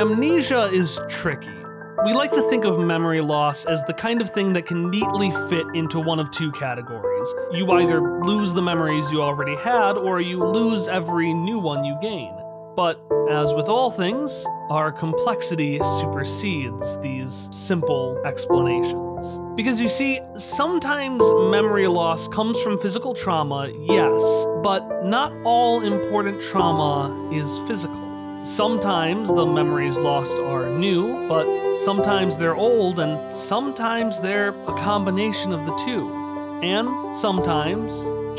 Amnesia is tricky. We like to think of memory loss as the kind of thing that can neatly fit into one of two categories. You either lose the memories you already had, or you lose every new one you gain. But as with all things, our complexity supersedes these simple explanations. Because you see, sometimes memory loss comes from physical trauma, yes, but not all important trauma is physical. Sometimes the memories lost are new, but sometimes they're old, and sometimes they're a combination of the two. And sometimes,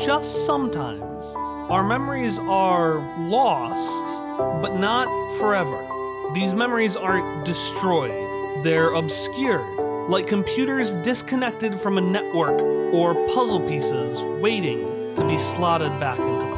just sometimes, our memories are lost, but not forever. These memories aren't destroyed, they're obscured, like computers disconnected from a network or puzzle pieces waiting to be slotted back into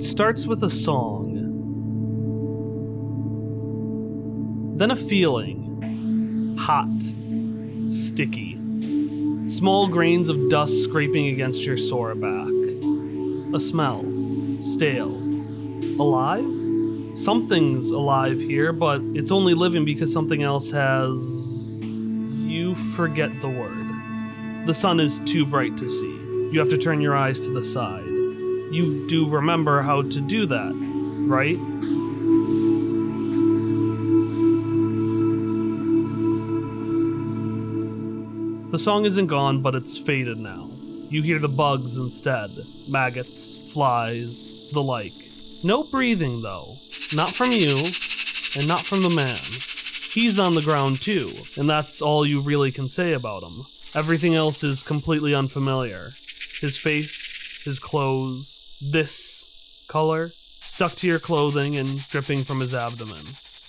It starts with a song, then a feeling hot, sticky, small grains of dust scraping against your sore back, a smell, stale, alive? Something's alive here, but it's only living because something else has. You forget the word. The sun is too bright to see. You have to turn your eyes to the side you do remember how to do that, right? The song isn't gone, but it's faded now. You hear the bugs instead maggots, flies, the like. No breathing, though. Not from you, and not from the man. He's on the ground too, and that's all you really can say about him. Everything else is completely unfamiliar. His face, his clothes, this color stuck to your clothing and dripping from his abdomen.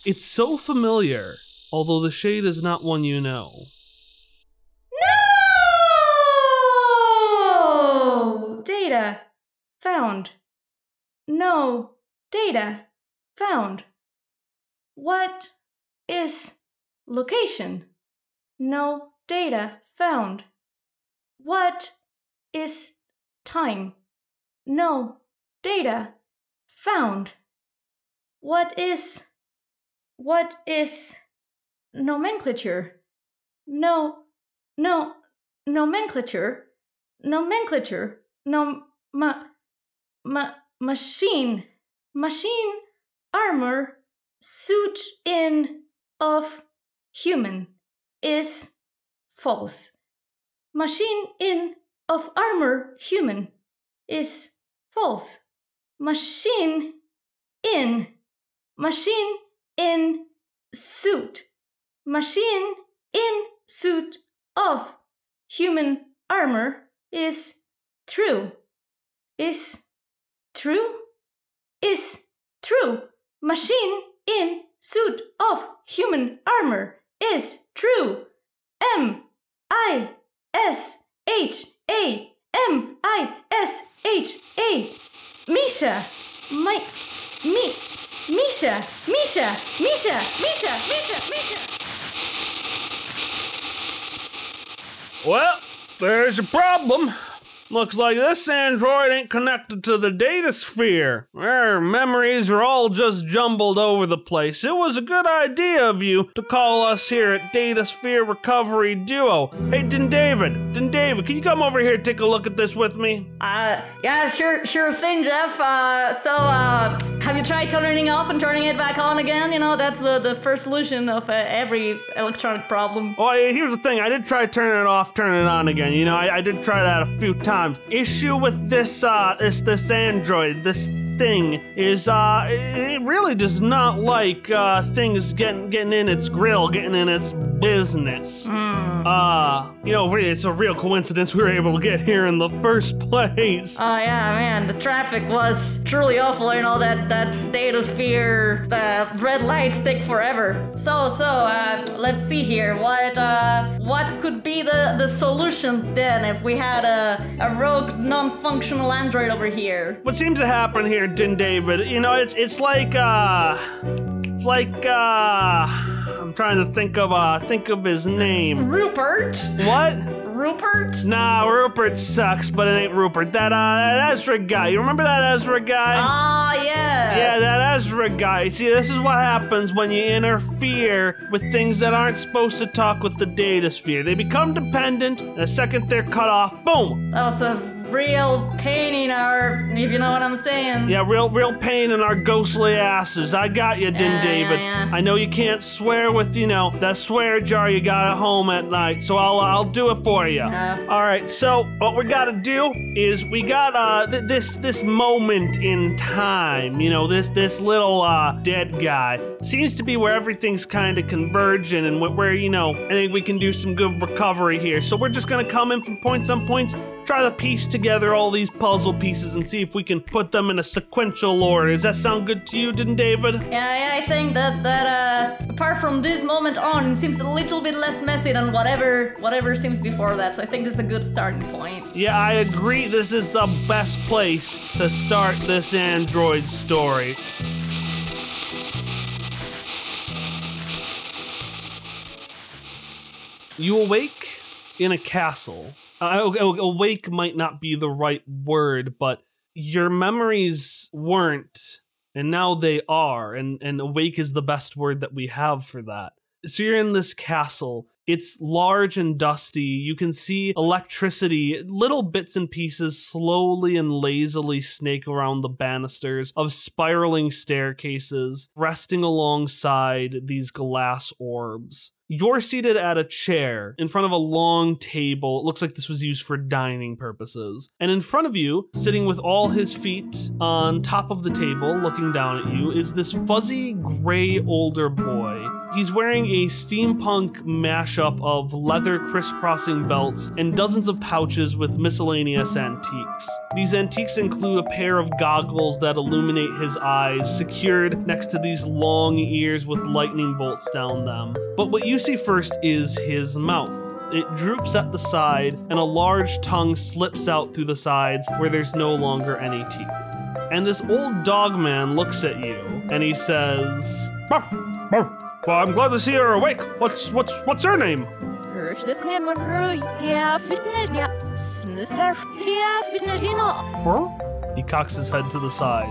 It's so familiar, although the shade is not one you know. No! Data found. No data found. What is location? No data found. What is time? No data. Found. What is what is nomenclature? No no nomenclature. Nomenclature. No ma, ma machine. Machine armor. Suit in of human is false. Machine in of armor human is false. Machine in. Machine in suit. Machine in suit of human armor is true. Is true? Is true. Machine in suit of human armor is true. M I S H A M I S H A. Misha. My. Me. Misha. Misha. Misha. Misha. Misha. Misha. Well, there's a problem. Looks like this android ain't connected to the data sphere. Our memories are all just jumbled over the place. It was a good idea of you to call us here at Data Sphere Recovery Duo. Hey, Din David, Din David, can you come over here and take a look at this with me? Uh, yeah, sure, sure thing, Jeff. Uh, so, uh, have you tried turning it off and turning it back on again? You know, that's the, the first solution of uh, every electronic problem. Well, here's the thing. I did try turning it off, turning it on again. You know, I, I did try that a few times times. Issue with this uh this this android, this thing is uh it really does not like uh things getting getting in its grill, getting in its business. Uh, you know, really, it's a real coincidence we were able to get here in the first place. Oh yeah, man, the traffic was truly awful. You know that that data sphere, the red lights take forever. So so, uh, let's see here. What uh, what could be the the solution then if we had a a rogue non-functional android over here? what seems to happen here, Din David, you know, it's it's like uh it's like uh I'm trying to think of uh think of his name. Rupert? What? Rupert? Nah, Rupert sucks, but it ain't Rupert. That uh that Ezra guy. You remember that Ezra guy? Ah, yes. Yeah, that Ezra guy. See, this is what happens when you interfere with things that aren't supposed to talk with the data sphere. They become dependent, and the second they're cut off, boom! That was a real pain in our, if you know what I'm saying. Yeah, real, real pain in our ghostly asses. I got you, Din Yeah, David. yeah, yeah. I know you can't swear with, you know, that swear jar you got at home at night, so I'll, I'll do it for you. Yeah. All right. So what we gotta do is we got uh th- this this moment in time. You know, this this little uh dead guy seems to be where everything's kind of converging and wh- where you know I think we can do some good recovery here. So we're just gonna come in from points on points, try to piece together all these puzzle pieces and see if we can put them in a sequential order. Does that sound good to you, Din David? Yeah, yeah, I think that that uh, apart from this moment on, it seems a little bit less messy than whatever whatever seems before that. So I think this is a good starting point. Yeah, I agree. This is the best place to start this android story. You awake in a castle. Uh, awake might not be the right word, but your memories weren't, and now they are, and, and awake is the best word that we have for that. So you're in this castle. It's large and dusty. You can see electricity, little bits and pieces slowly and lazily snake around the banisters of spiraling staircases, resting alongside these glass orbs. You're seated at a chair in front of a long table. It looks like this was used for dining purposes. And in front of you, sitting with all his feet on top of the table, looking down at you, is this fuzzy gray older boy. He's wearing a steampunk mashup of leather crisscrossing belts and dozens of pouches with miscellaneous antiques. These antiques include a pair of goggles that illuminate his eyes, secured next to these long ears with lightning bolts down them. But what you see first is his mouth. It droops at the side, and a large tongue slips out through the sides where there's no longer any teeth. And this old dog man looks at you and he says, "Bark, bark. Well, I'm glad to see you're awake. What's what's what's her name? Huh? He cocks his head to the side.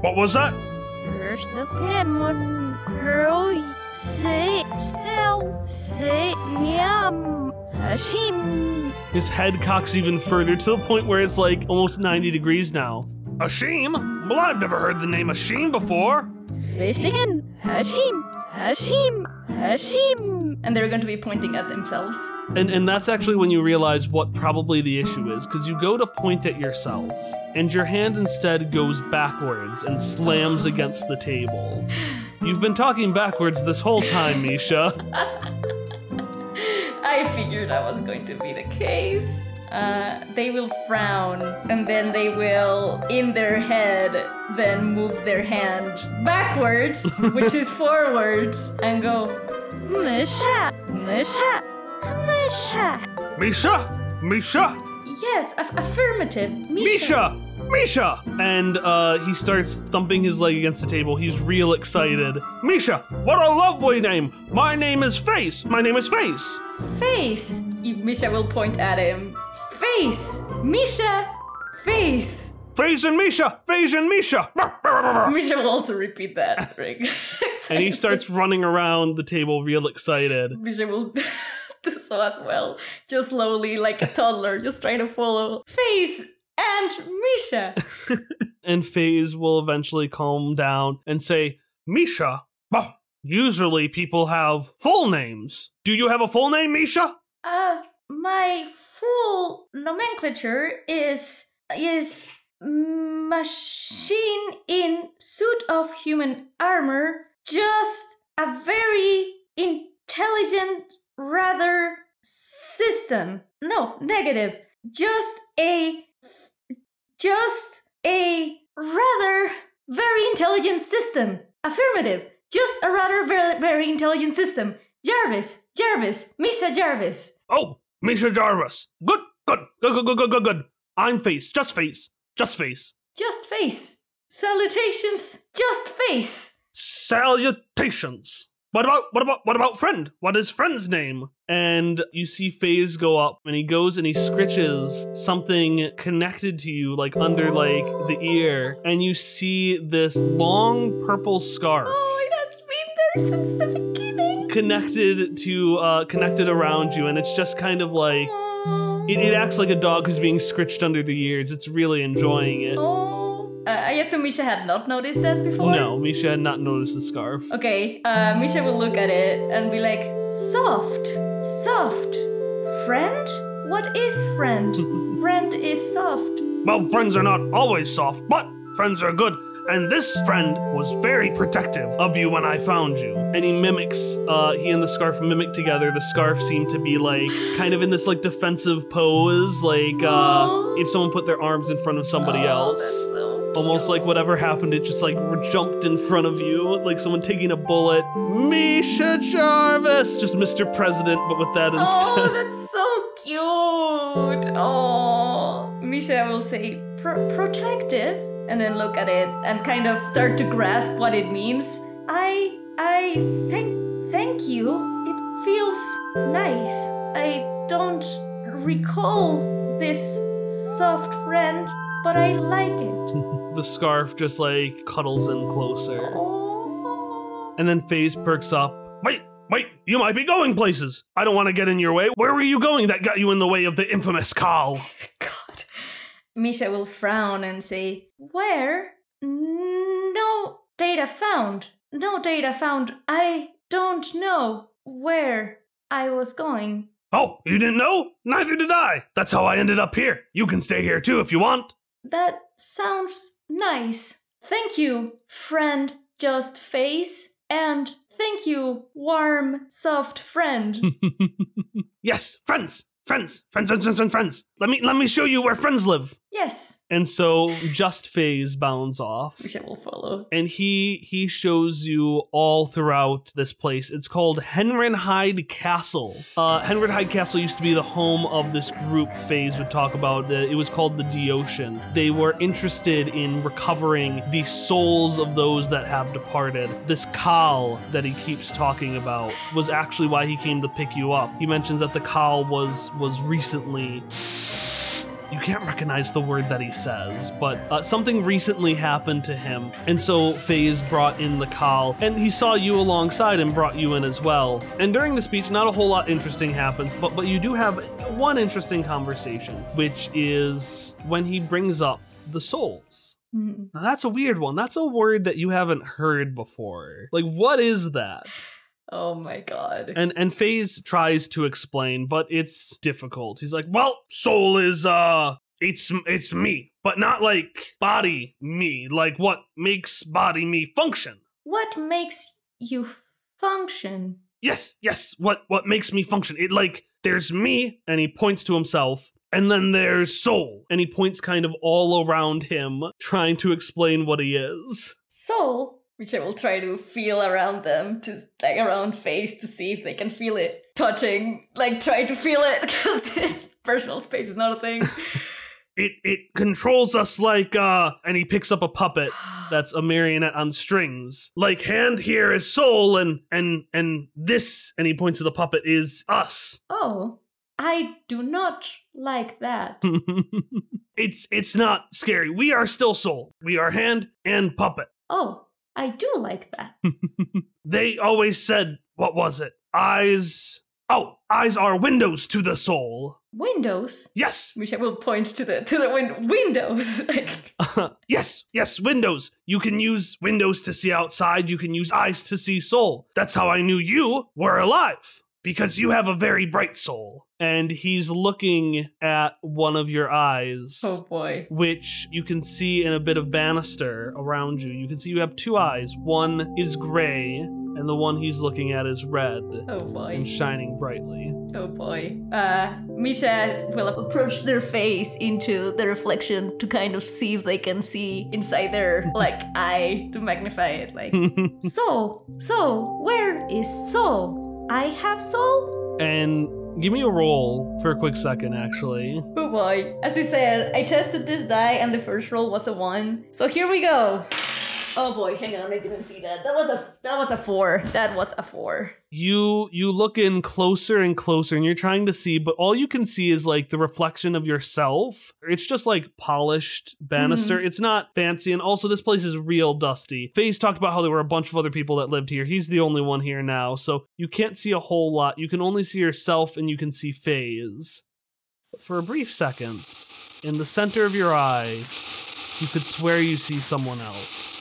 What was that? His head cocks even further to the point where it's like almost 90 degrees now. Ashim? Well, I've never heard the name Ashim before. Hashim, Hashim, and they're going to be pointing at themselves. And and that's actually when you realize what probably the issue is, because you go to point at yourself, and your hand instead goes backwards and slams against the table. You've been talking backwards this whole time, Misha. I figured that was going to be the case. Uh, they will frown and then they will, in their head, then move their hand backwards, which is forwards, and go, Misha, Misha, Misha. Misha! Misha! Yes, aff- affirmative. Misha! Misha! And uh, he starts thumping his leg against the table. He's real excited. Misha, what a lovely name! My name is Face! My name is Face! Face. Misha will point at him. Face. Misha. Face. Face and Misha! Face and Misha! Misha will also repeat that. Rick. and he starts running around the table real excited. Misha will do so as well. Just slowly, like a toddler, just trying to follow Face and Misha. And FaZe will eventually calm down and say, Misha, usually people have full names. Do you have a full name, Misha? Uh, my full nomenclature is is machine in suit of human armor. Just a very intelligent rather system. No, negative. Just a just a rather very intelligent system. Affirmative. Just a rather very, very intelligent system. Jarvis, Jarvis, Misha Jarvis. Oh, Misha Jarvis. Good, good, good, good, good, good, good, good. I'm face, just face, just face. Just face. Salutations, just face. Salutations. What about what about what about friend? What is friend's name? And you see Phase go up and he goes and he scritches something connected to you, like under like the ear, and you see this long purple scarf Oh, it has been there since the beginning. Connected to uh connected around you, and it's just kind of like it, it acts like a dog who's being scritched under the ears. It's really enjoying it. Oh. Uh, I assume Misha had not noticed that before. No, Misha had not noticed the scarf. Okay, uh, Misha will look at it and be like, soft, soft. Friend? What is friend? friend is soft. Well, friends are not always soft, but friends are good. And this friend was very protective of you when I found you. And he mimics, uh, he and the scarf mimic together. The scarf seemed to be like kind of in this like defensive pose, like uh, if someone put their arms in front of somebody Oh, else. so Almost like whatever happened, it just like jumped in front of you, like someone taking a bullet. Misha Jarvis, just Mr. President, but with that instead. Oh, that's so cute. Oh, Misha will say Pro- protective and then look at it and kind of start to grasp what it means. I I thank thank you. It feels nice. I don't recall this soft friend, but I like it. the scarf just like cuddles in closer. Oh. And then Phase perks up. Wait, wait, you might be going places. I don't want to get in your way. Where were you going that got you in the way of the infamous Carl? Misha will frown and say, Where? No data found. No data found. I don't know where I was going. Oh, you didn't know? Neither did I. That's how I ended up here. You can stay here too if you want. That sounds nice. Thank you, friend Just Face. And thank you, warm, soft friend. yes, friends, friends, friends, friends, friends, friends, friends. Let me let me show you where friends live. yes. And so just Phase bounds off. Misha will follow. and he he shows you all throughout this place. It's called Henrenhide Castle. Uh, Henrenhide Castle used to be the home of this group Phase would talk about. The- It was called the Deocean. They were interested in recovering the souls of those that have departed. This Kal that he keeps talking about was actually why he came to pick you up. He mentions that the Kal was was recently you can't recognize the word that he says, but uh, something recently happened to him. And so Faze brought in the call, and he saw you alongside and brought you in as well. And during the speech, not a whole lot interesting happens, but, but you do have one interesting conversation, which is when he brings up the souls. Hmm. Now, that's a weird one. That's a word that you haven't heard before. Like, what is that? Oh my god. And and FaZe tries to explain, but it's difficult. He's like, "Well, soul is uh it's it's me, but not like body me, like what makes body me function." What makes you function? Yes, yes, what what makes me function? It like there's me and he points to himself. And then there's soul, and he points kind of all around him, trying to explain what he is. Soul, which I will try to feel around them, to like around face to see if they can feel it touching, like try to feel it because personal space is not a thing. It it controls us like uh and he picks up a puppet that's a marionette on strings. Like hand here is soul and and and this and he points to the puppet is us. oh, I do not like that. it's it's not scary. We are still soul. We are hand and puppet. Oh, I do like that. They always said what was it? Eyes Oh, eyes are windows to the soul. Windows. Yes. Which I will point to the to the win- windows. like, yes, yes, windows. You can use windows to see outside. You can use eyes to see soul. That's how I knew you were alive. Because you have a very bright soul. And he's looking at one of your eyes. Oh boy. Which you can see in a bit of banister around you. You can see you have two eyes. One is gray, and the one he's looking at is red Oh boy. and shining brightly. Oh boy. Uh, Misha will approach their face into the reflection to kind of see if they can see inside their like eye to magnify it. Like, soul, soul, where is soul? I have soul. and give me a roll for a quick second, actually. Oh boy. As I said, I tested this die and the first roll was a one. So here we go. Oh boy, hang on, I didn't see that. That was a that was a four. That was a four. You you look in closer and closer and you're trying to see, but all you can see is like the reflection of yourself. It's just like polished banister. Mm-hmm. It's not fancy, and also this place is real dusty. FaZe talked about how there were a bunch of other people that lived here. He's the only one here now, so you can't see a whole lot. You can only see yourself and you can see FaZe. But for a brief second, in the center of your eye, you could swear you see someone else.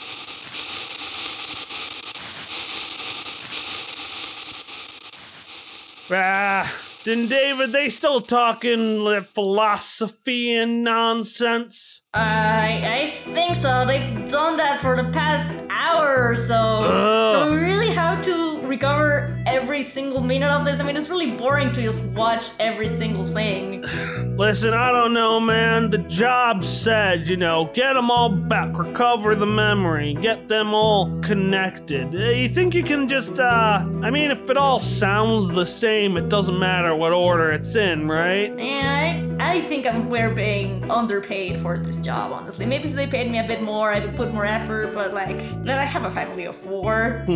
Ah, Din David, they still talking philosophy and nonsense? I I think so. They've done that for the past hour or so. Ugh. Really have to recover every single minute of this? I mean, it's really boring to just watch every single thing. Listen, I don't know, man. The job said, you know, get them all back, recover the memory, get them all connected. Uh, You think you can just, uh, I mean, if it all sounds the same, it doesn't matter what order it's in, right? Yeah, I, I think I'm we're being underpaid for this job, honestly. Maybe if they paid me a bit more, I would put more effort, but like, then I have a family of four.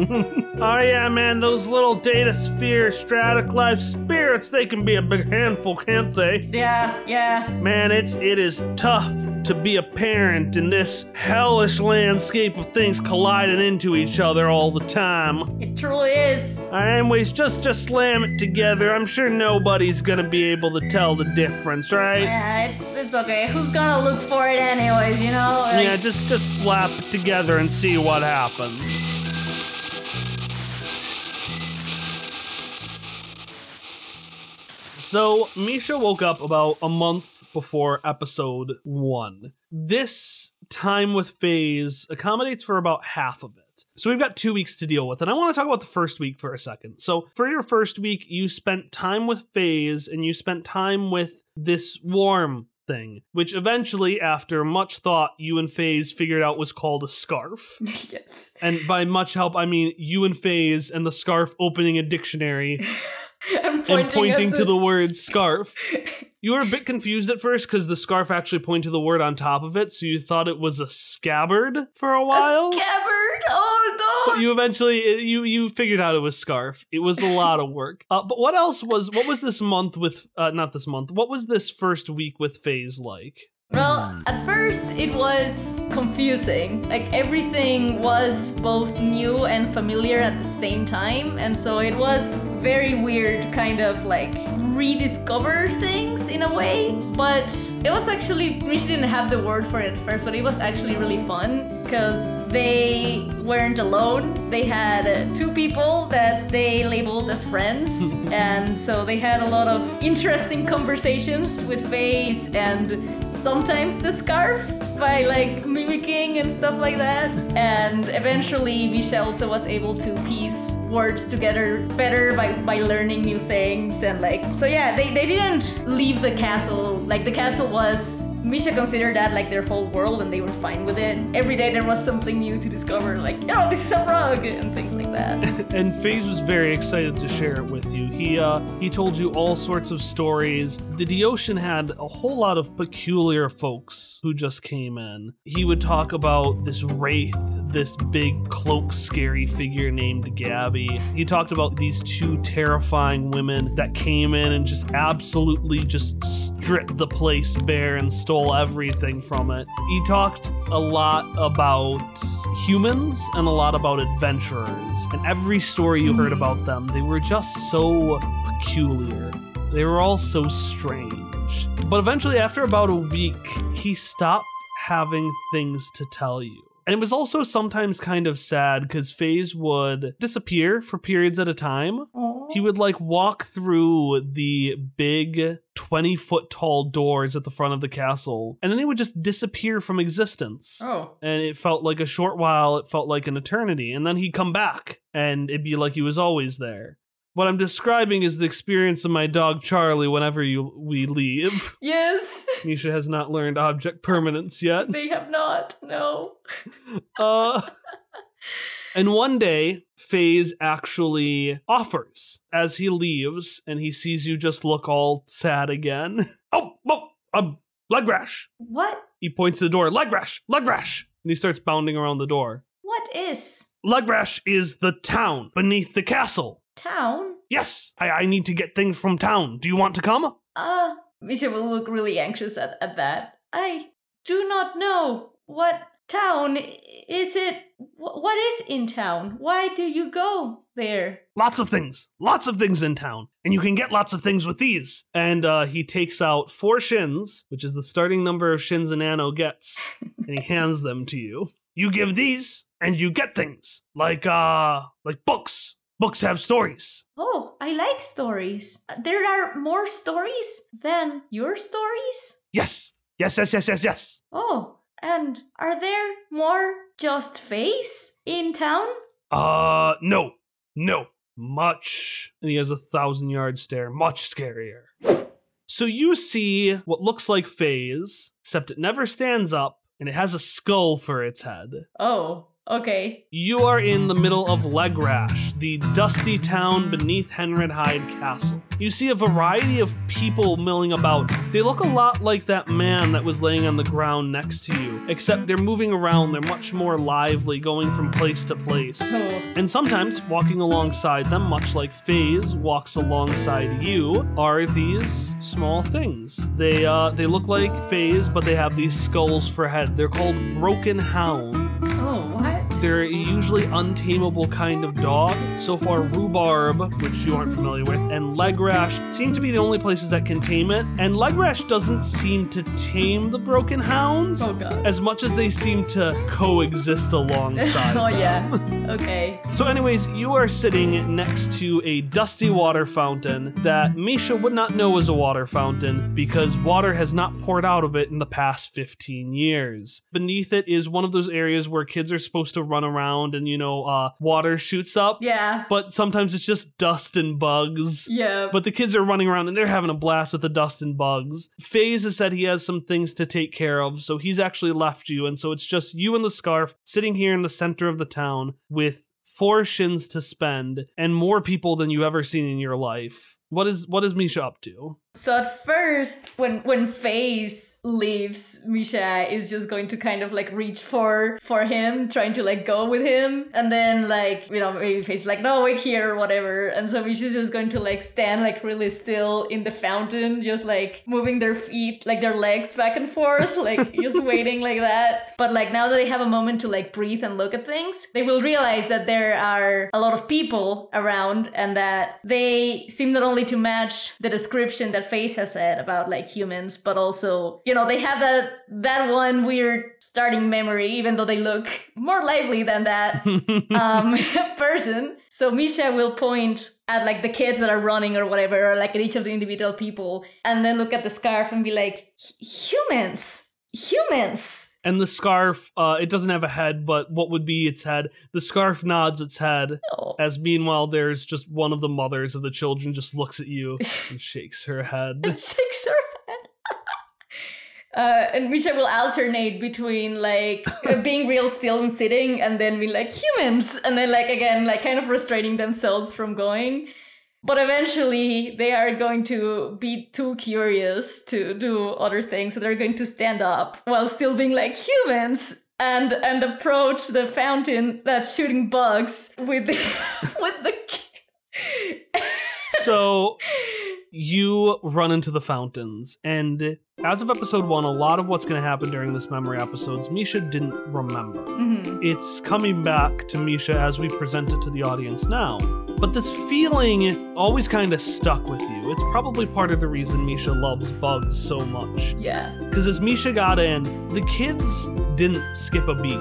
Oh, yeah, man, those little data sphere stratic life spirits, they can be a big handful, can't they? yeah, yeah. Man, it's it is tough to be a parent in this hellish landscape of things colliding into each other all the time. It truly is. Anyways, just just slam it together. I'm sure nobody's gonna be able to tell the difference, right? Yeah, it's it's okay. Who's gonna look for it anyways, you know? Like, Yeah, just just slap it together and see what happens. So, Misha woke up about a month before episode one. This time with FaZe accommodates for about half of it. So, we've got two weeks to deal with. And I want to talk about the first week for a second. So, for your first week, you spent time with FaZe and you spent time with this warm thing, which eventually, after much thought, you and FaZe figured out was called a scarf. yes. And by much help, I mean you and FaZe and the scarf opening a dictionary I'm pointing, and pointing at to the word scarf. You were a bit confused at first because the scarf actually pointed to the word on top of it, so you thought it was a scabbard for a while. scabbard. Oh no. but you eventually you you figured out it was scarf. It was a lot of work. Uh, but what else was what was this month with uh, not this month? What was this first week with phase like? Well, at first it was confusing. Like everything was both new and familiar at the same time, and so it was very weird kind of like rediscover things in a way. But it was actually we didn't have the word for it at first, but it was actually really fun because they weren't alone. They had two people that they labeled as friends, and so they had a lot of interesting conversations with FaZe and sometimes the scarf by like mimicking and stuff like that. And eventually, Misha also was able to piece words together better by, by learning new things and like so yeah they, they didn't leave the castle like the castle was Misha considered that like their whole world and they were fine with it. Every day there was something new to discover, like, oh, this is a rug and things like that. and FaZe was very excited to share it with you. He uh he told you all sorts of stories. The Deocean had a whole lot of peculiar folks who just came in. He would talk about this wraith, this big cloak scary figure named Gabby. He talked about these two terrifying women that came in and just absolutely just stripped the place bare and stole everything from it. He talked a lot about humans and a lot about adventurers. And every story you heard about them, they were just so peculiar. They were all so strange. But eventually, after about a week, he stopped having things to tell you. And it was also sometimes kind of sad because FaZe would disappear for periods at a time. he would like walk through the big 20 foot tall doors at the front of the castle and then they would just disappear from existence Oh. and it felt like a short while it felt like an eternity and then he'd come back and it'd be like he was always there what i'm describing is the experience of my dog charlie whenever you we leave Yes. misha has not learned object permanence yet they have not. No. uh, and one day, FaZe actually offers as he leaves, and he sees you just look all sad again. oh, oh, um, Legrash. What? He points to the door. Legrash, leg rash, and he starts bounding around the door. What is Legrash is the town beneath the castle. Town? Yes, I, I need to get things from town. Do you want to come? Uh, Misha will look really anxious at, at that. I do not know. What town is it? What is in town? Why do you go there? Lots of things. Lots of things in town. And you can get lots of things with these. And uh, he takes out four shins, which is the starting number of shins an Anno gets, and he hands them to you. You give these, and you get things. Like, uh, like books. Books have stories. Oh, I like stories. There are more stories than your stories? Yes. Yes, yes, yes, yes, yes. Oh, and are there more just face in town? Uh, no. No. Much. And he has a thousand yard stare. Much scarier. So you see what looks like phase, except it never stands up and it has a skull for its head. Oh, okay. You are in the middle of Legrash, the dusty town beneath Henridhyde Castle. You see a variety of people milling about. They look a lot like that man that was laying on the ground next to you, except they're moving around. They're much more lively, going from place to place. Oh, And sometimes walking alongside them, much like FaZe walks alongside you, are these small things. They uh they look like FaZe, but they have these skulls for head. They're called broken hounds. oh? They're a usually untamable kind of dog. So far, rhubarb, which you aren't familiar with, and legrash seem to be the only places that can tame it. And legrash doesn't seem to tame the broken hounds Oh god. as much as they seem to coexist alongside. oh yeah. Okay. So, anyways, you are sitting next to a dusty water fountain that Misha would not know was a water fountain because water has not poured out of it in the past 15 years. Beneath it is one of those areas where kids are supposed to run around and, you know, uh, water shoots up. Yeah. But sometimes it's just dust and bugs. Yeah. But the kids are running around and they're having a blast with the dust and bugs. FaZe has said he has some things to take care of, so he's actually left you. And so it's just you and the scarf sitting here in the center of the town with four shins to spend and more people than you've ever seen in your life. What is what is Misha up to? So at first, when when Faze leaves, Misha is just going to kind of like reach for for him, trying to like go with him, and then like you know maybe Faze is like no wait here or whatever, and so Misha's just going to like stand like really still in the fountain, just like moving their feet like their legs back and forth, like just waiting like that. But like now that they have a moment to like breathe and look at things, they will realize that there are a lot of people around and that they seem not only to match the description that Face has said about like humans, but also, you know, they have that that one weird starting memory, even though they look more lively than that um, person. So Misha will point at like the kids that are running or whatever, or like at each of the individual people, and then look at the scarf and be like, humans, humans. And the scarf, uh, it doesn't have a head, but what would be its head? The scarf nods its head, Oh. as meanwhile there's just one of the mothers of the children just looks at you and shakes her head. shakes her head. Uh, and Misha will alternate between like uh, being real still and sitting, and then be like humans, and then like again like kind of restraining themselves from going. But eventually, they are going to be too curious to do other things, so they're going to stand up while still being like humans and and approach the fountain that's shooting bugs with the, with the. so you run into the fountains and As of episode one, a lot of what's going to happen during this memory episodes, Misha didn't remember. hmm It's coming back to Misha as we present it to the audience now. But this feeling always kind of stuck with you. It's probably part of the reason Misha loves bugs so much. Yeah. Because as Misha got in, the kids didn't skip a beat.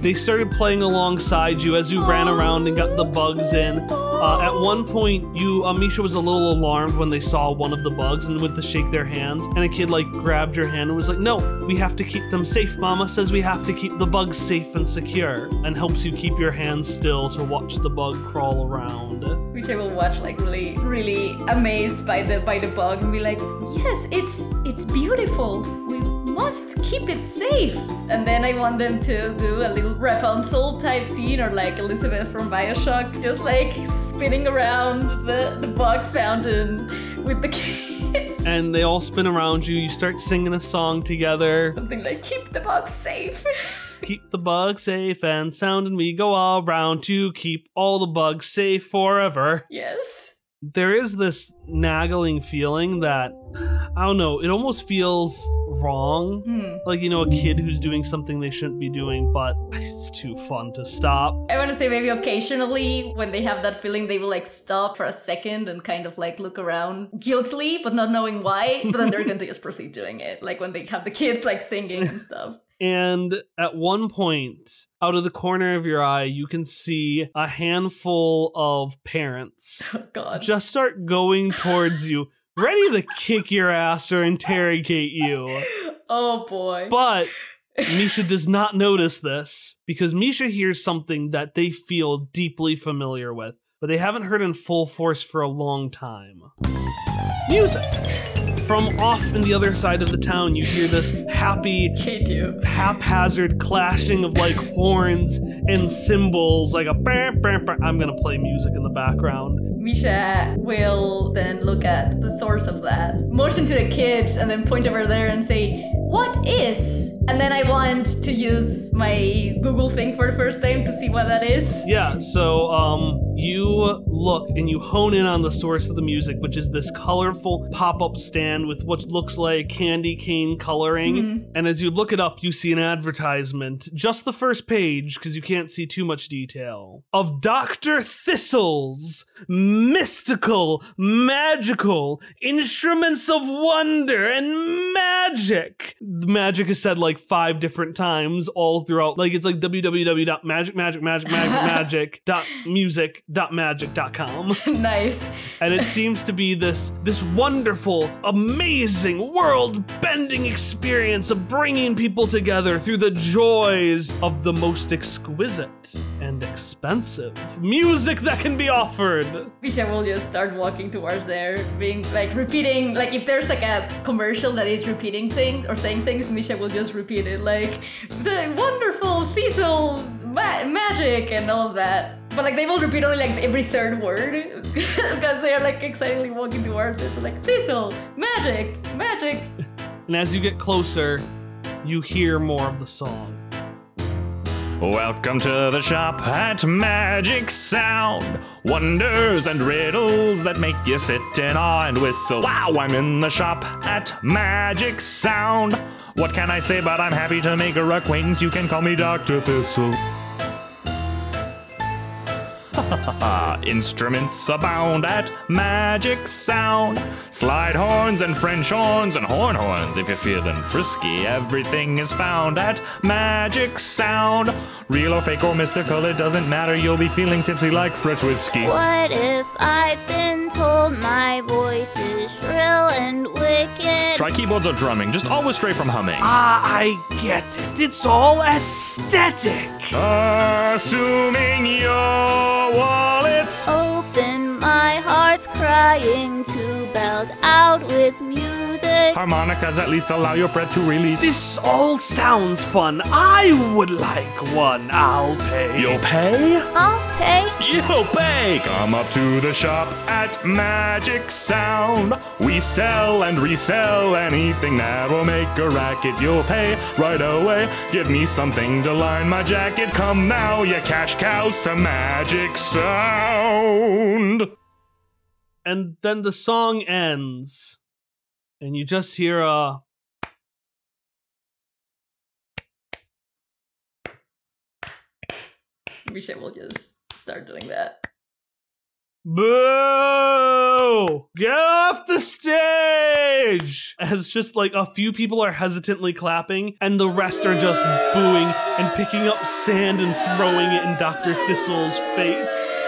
They started playing alongside you as you ran around and got the bugs in. Uh, at one point, you uh, Misha was a little alarmed when they saw one of the bugs and went to shake their hands, and a kid like grabbed your hand and was like, "No, we have to keep them safe. Mama says we have to keep the bugs safe and secure," and helps you keep your hands still to watch the bug crawl around. Which I will watch like really, really amazed by the by the bug and be like, yes, it's it's beautiful. We must keep it safe. And then I want them to do a little Rapunzel type scene or like Elizabeth from Bioshock, just like spinning around the, the bug fountain with the kids. And they all spin around you. You start singing a song together. Something like keep the bug safe. Keep the bugs safe and sound, and we go all around to keep all the bugs safe forever. yes. There is this nagging feeling that, I don't know, it almost feels wrong. Hmm. Like, you know, a kid who's doing something they shouldn't be doing, but it's too fun to stop. I want to say maybe occasionally when they have that feeling, they will like stop for a second and kind of like look around guiltily, but not knowing why. But then they're going to just proceed doing it, like when they have the kids like singing and stuff. And at one point, out of the corner of your eye, you can see a handful of parents Oh God. just start going towards you, ready to kick your ass or interrogate you. Oh boy. But Misha does not notice this because Misha hears something that they feel deeply familiar with, but they haven't heard in full force for a long time. Music. From off in the other side of the town, you hear this happy, haphazard clashing of like horns and cymbals, like a. Bah, bah, bah. I'm gonna play music in the background. Misha will then look at the source of that, motion to the kids, and then point over there and say, What is? And then I want to use my Google thing for the first time to see what that is. Yeah, so um you look and you hone in on the source of the music, which is this colorful pop-up stand with what looks like candy cane coloring. Mm-hmm. And as you look it up, you see an advertisement, just the first page because you can't see too much detail, of Dr. Thistle's mystical, magical instruments of wonder and magic. The magic is said like five different times all throughout. Like it's like www.magicmagicmagicmagic.music.magic.com. nice. and it seems to be this this wonderful, amazing, world-bending experience of bringing people together through the joys of the most exquisite and expensive music that can be offered. Misha will just start walking towards there, being like repeating, like if there's like a commercial that is repeating things or saying things, Misha will just repeat it, like the wonderful Thistle ma- magic and all that. But like they will repeat only like every third word because they are like excitedly walking towards it. So like Thistle, magic, magic. And as you get closer, you hear more of the song. Welcome to the shop at Magic Sound. Wonders and riddles that make you sit in awe and whistle. Wow, I'm in the shop at Magic Sound. What can I say, but I'm happy to make your acquaintance. You can call me Dr. Thistle. Instruments abound at Magic Sound. Slide horns and French horns and horn horns. If you're feeling frisky, everything is found at Magic Sound. Real or fake or mystical, it doesn't matter. You'll be feeling tipsy like French whiskey. What if I've been told my voice is shrill and wicked? Try keyboards or drumming, just always stray from humming. Ah, I get it. It's all aesthetic. Assuming your wallets. Open, my heart's crying to belt out with music. Harmonicas at least allow your breath to release. This all sounds fun. I would like one. I'll pay. You'll pay? Okay, You'll pay! Come up to the shop at Magic Sound. We sell and resell anything that will make a racket. You'll pay right away. Give me something to line my jacket. Come now, you cash cows to Magic Sound and then the song ends and you just hear a we should just start doing that. Boo! Get off the stage! As just like a few people are hesitantly clapping and the rest are just booing and picking up sand and throwing it in dr thistle's face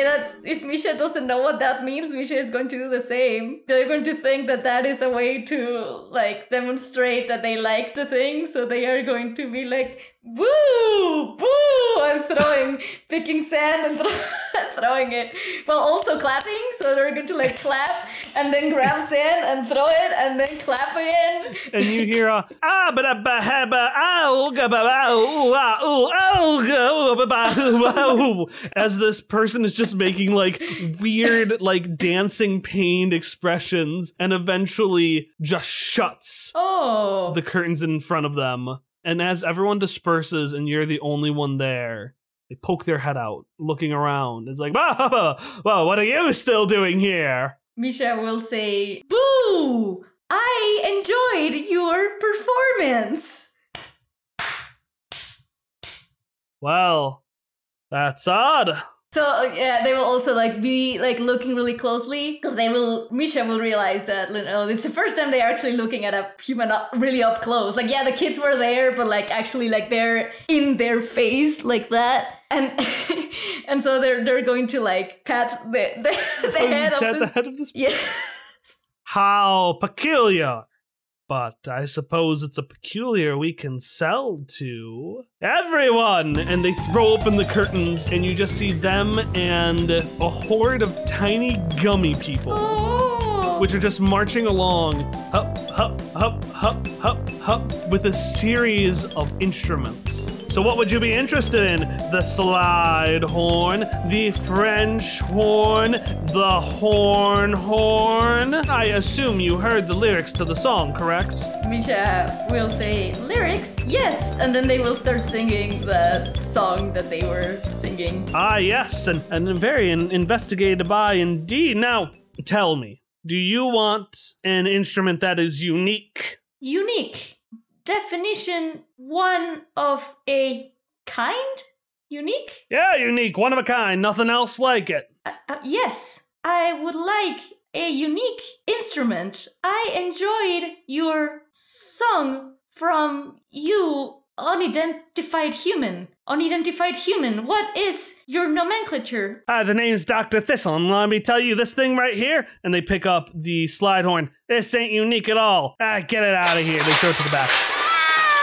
say that if Misha doesn't know what that means, Misha is going to do the same. They're going to think that that is a way to like demonstrate that they like the thing, so they are going to be like, "Boo, boo!" and throwing, picking sand and throw- throwing it, while also clapping. So they're going to like clap and then grab sand and throw it and then clap again. And you hear a ah ba da ba ha ba ow ga ba ba ooh ah ooh ow ga ooh ba ba ooh, ooh," as this person is just making like weird like dancing pained expressions and eventually just shuts Oh, the curtains in front of them. And as everyone disperses and you're the only one there, they poke their head out, looking around. It's like, "Ah, well, what are you still doing here? Misha will say, Boo! I enjoyed your performance. Well, that's odd. So uh, yeah, they will also like be like looking really closely because they will. Misha will realize that you know it's the first time they are actually looking at a human up, really up close. Like yeah, the kids were there, but like actually like they're in their face like that, and and so they're they're going to like pat the the, the Oh, head of the this. head of this Yeah. How peculiar. But I suppose it's a peculiar we can sell to everyone. And they throw open the curtains, and you just see them and a horde of tiny gummy people, Oh. which are just marching along, hup, hup, hup, hup, hup, hup, with a series of instruments. So, what would you be interested in? The slide horn, the French horn, the horn horn? I assume you heard the lyrics to the song, correct? Misha will say lyrics, yes, and then they will start singing the song that they were singing. Ah, yes, and, and very in- investigated by indeed. Now, tell me, do you want an instrument that is unique? Unique. Definition one of a kind? Unique? Yeah, unique, one of a kind, nothing else like it. Uh, uh, yes, I would like a unique instrument. I enjoyed your song from you, unidentified human. Unidentified human, what is your nomenclature? Hi, the name's Dr. Thistle, and let me tell you this thing right here. And they pick up the slide horn. This ain't unique at all. Ah, get it out of here. They throw it to the back.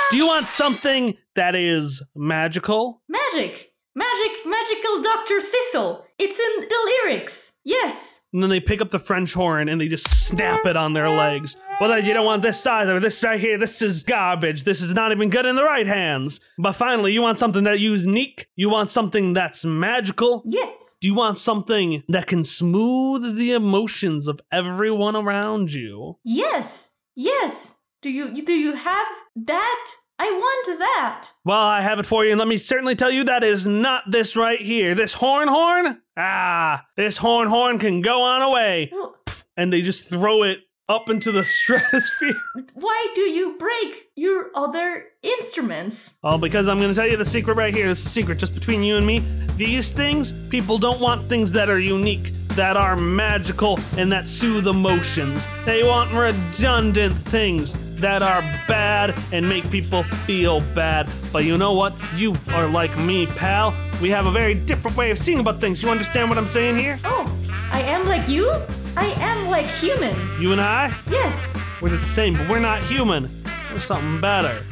Do you want something that is magical? Magic! Magic, magical Dr. Thistle! It's in the lyrics! Yes! And then they pick up the French horn and they just snap it on their legs. Well, you don't want this either. This right here, this is garbage. This is not even good in the right hands. But finally, you want something that is unique. You want something that's magical. Yes! Do you want something that can smooth the emotions of everyone around you? Yes! Yes! Do you do you have that? I want that! Well, I have it for you, and let me certainly tell you that is not this right here. This horn horn? Ah, this horn horn can go on away. Well, And they just throw it up into the stratosphere. Why do you break your other instruments? Well, because I'm going to tell you the secret right here. This is a secret just between you and me. These things, people don't want things that are unique, that are magical, and that soothe emotions. They want redundant things that are bad and make people feel bad. But you know what? You are like me, pal. We have a very different way of seeing about things. You understand what I'm saying here? Oh, I am like you? I am like human. You and I, Yes. we're the same, but we're not human. We're something better.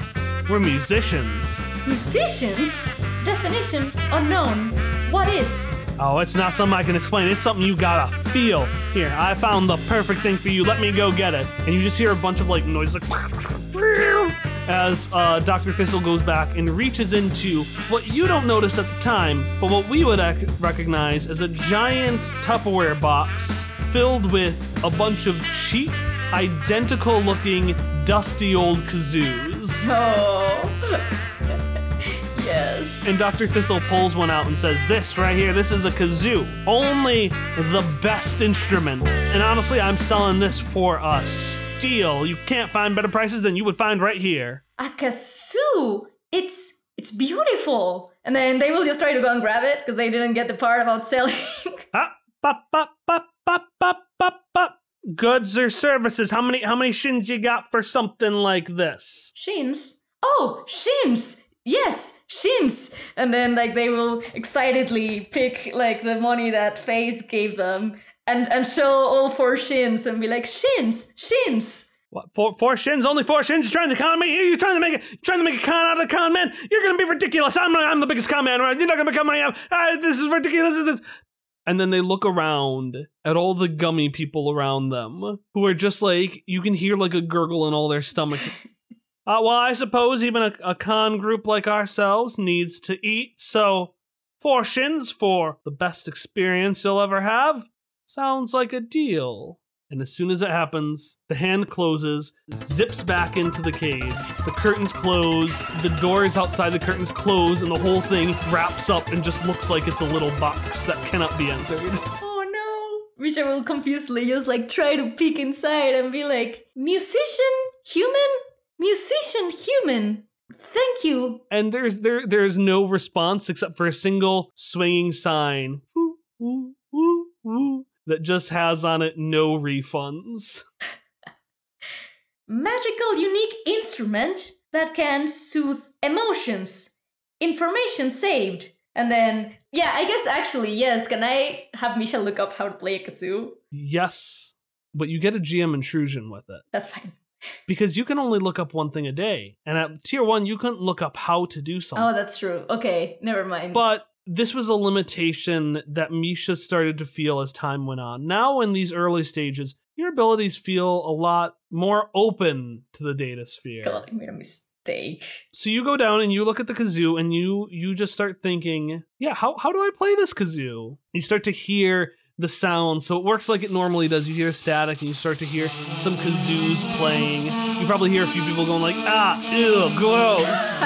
We're musicians. Musicians? Definition unknown. What is? Oh, it's not something I can explain. It's something you gotta feel. Here, I found the perfect thing for you. Let me go get it. And you just hear a bunch of like noises like as uh, Dr. Thistle goes back and reaches into what you don't notice at the time, but what we would ac- recognize as a giant Tupperware box filled with a bunch of cheap, identical looking, dusty old kazoos. Oh. Yes. And Dr. Thistle pulls one out and says, This right here, this is a kazoo. Only the best instrument. And honestly, I'm selling this for a steal. You can't find better prices than you would find right here. A kazoo. It's it's it's beautiful. And then they will just try to go and grab it because they didn't get the part about selling. Ah, bop, bop, bop, bop, bop, bop, bop. Goods or services? How many how many shins you got for something like this? shins. Oh, shins. Yes, shins. And then like they will excitedly pick like the money that Face gave them and and show all four shins and be like shins, shins. What four four shins? Only four shins? You're trying to con me? You're trying to make it trying to make a con out of the con man? You're gonna be ridiculous. I'm I'm the biggest con man, right? You're not gonna become my uh, this is ridiculous. This is and then they look around at all the gummy people around them who are just like you can hear like a gurgle in all their stomachs. Uh, well, I suppose even a, a con group like ourselves needs to eat, so four shins for the best experience you'll ever have sounds like a deal. And as soon as it happens, the hand closes, zips back into the cage. The curtains close, the doors outside the curtains close, and the whole thing wraps up and just looks like it's a little box that cannot be entered. Oh no. Misha will confusedly just like try to peek inside and be like, musician, human, musician, human. Thank you. And there's there there's no response except for a single swinging sign. Woo, woo, woo, that just has on it no refunds. Magical unique instrument that can soothe emotions. Information saved. And then, yeah, I guess actually, yes. Can I have Misha look up how to play a kazoo? Yes, but you get a GM intrusion with it. That's fine. Because you can only look up one thing a day and at tier one you couldn't look up how to do oh, something Oh, that's true. Okay, never mind. but this was a limitation that misha started to feel as time went on now in these early stages your abilities feel a lot more open to the data sphere God, I made a mistake. so you go down and you look at the kazoo and you you just start thinking yeah how, how do i play this kazoo you start to hear the sound. So it works like it normally does. You hear static and you start to hear some kazoos playing. You probably hear a few people going like ah ew gross.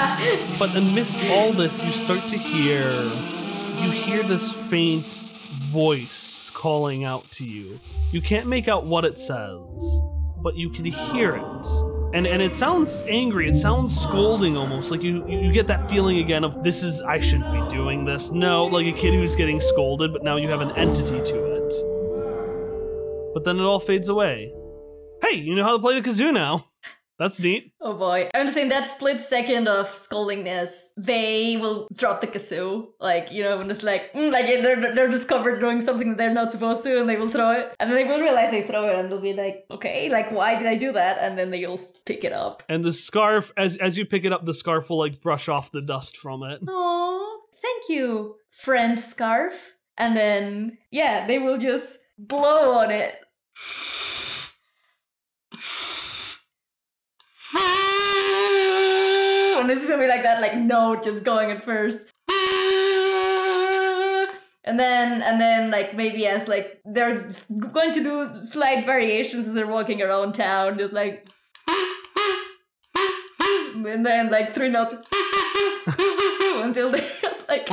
But amidst all this you start to hear you hear this faint voice calling out to you. You can't make out what it says but you can hear it and and it sounds angry. It sounds scolding almost. Like you you get that feeling again of this is i shouldn't be doing this. No like a kid who's getting scolded but now you have an entity to it. But then it all fades away. Hey you know how to play the kazoo now that's neat Oh boy. I'm just saying that split second of scoldingness, they will drop the kazoo. Like, you know, and just like, mm, like they're, they're discovered doing something that they're not supposed to and they will throw it. And then they will realize they throw it and they'll be like, okay, like, why did I do that? And then they'll pick it up. and the scarf as as you pick it up the scarf will like brush off the dust from it Oh, thank you, friend scarf. And then, yeah, they will just blow on it. And this is gonna be like that, like note just going at first. And then, and then, like maybe as like they're going to do slight variations as they're walking around town, just like, and then like three notes until they're just like.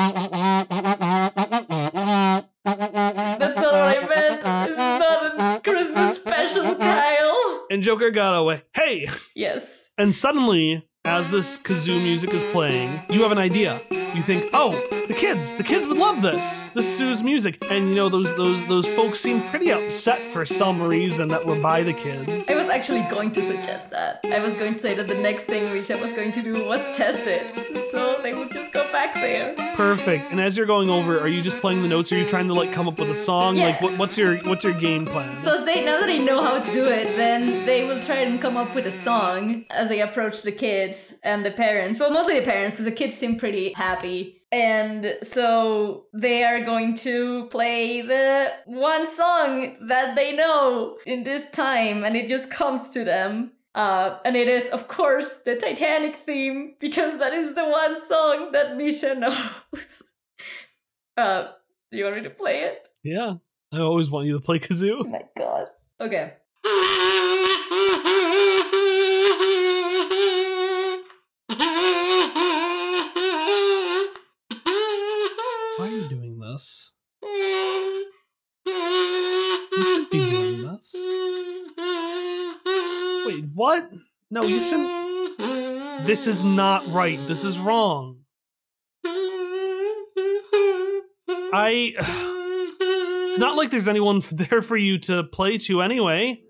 and joker got away hey Yes. And suddenly, as this kazoo music is playing, you have an idea. You think, "Oh, the kids, the kids would love this. This Sue's music." And you know those those those folks seem pretty upset for some reason that we're by the kids. I was actually going to suggest that. I was going to say that the next thing Risha was going to do was test it. So they would just go back there. Perfect. And as you're going over, are you just playing the notes? Or are you trying to like come up with a song? Yeah. Like, what, what's your what's your game plan? So they now that they know how to do it, then they will try and come up with a song as they approach the kids and the parents. Well, mostly the parents, because the kids seem pretty happy. And so they are going to play the one song that they know in this time, and it just comes to them. Uh, and it is, of course, the Titanic theme, because that is the one song that Misha knows. uh, do you want me to play it? yeah, I always want you to play Oh kazoo. my god. Okay. What? No, you shouldn't. This is not right. This is wrong. I. It's not like there's anyone there for you to play to anyway.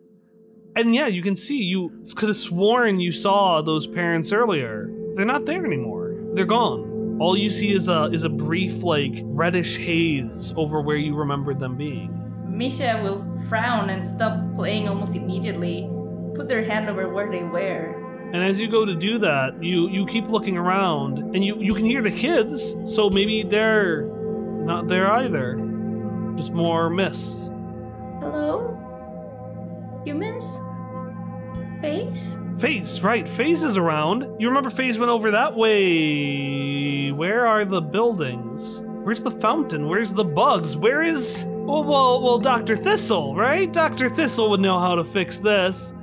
And yeah, you can see you could have sworn you saw those parents earlier. They're not there anymore. They're gone. All you see is a is a brief like reddish haze over where you remembered them being. Misha will frown and stop playing almost immediately put their hand over where they were. And as you go to do that, you you keep looking around and you you can hear the kids, so maybe they're not there either. Just more mists. Hello? Humans? Face? Phase, right. Phase is around. You remember Phase went over that way. Where are the buildings? Where's the fountain? Where's the bugs? Where is. Well, well, well, Dr. Thistle, right? Dr. Thistle would know how to fix this.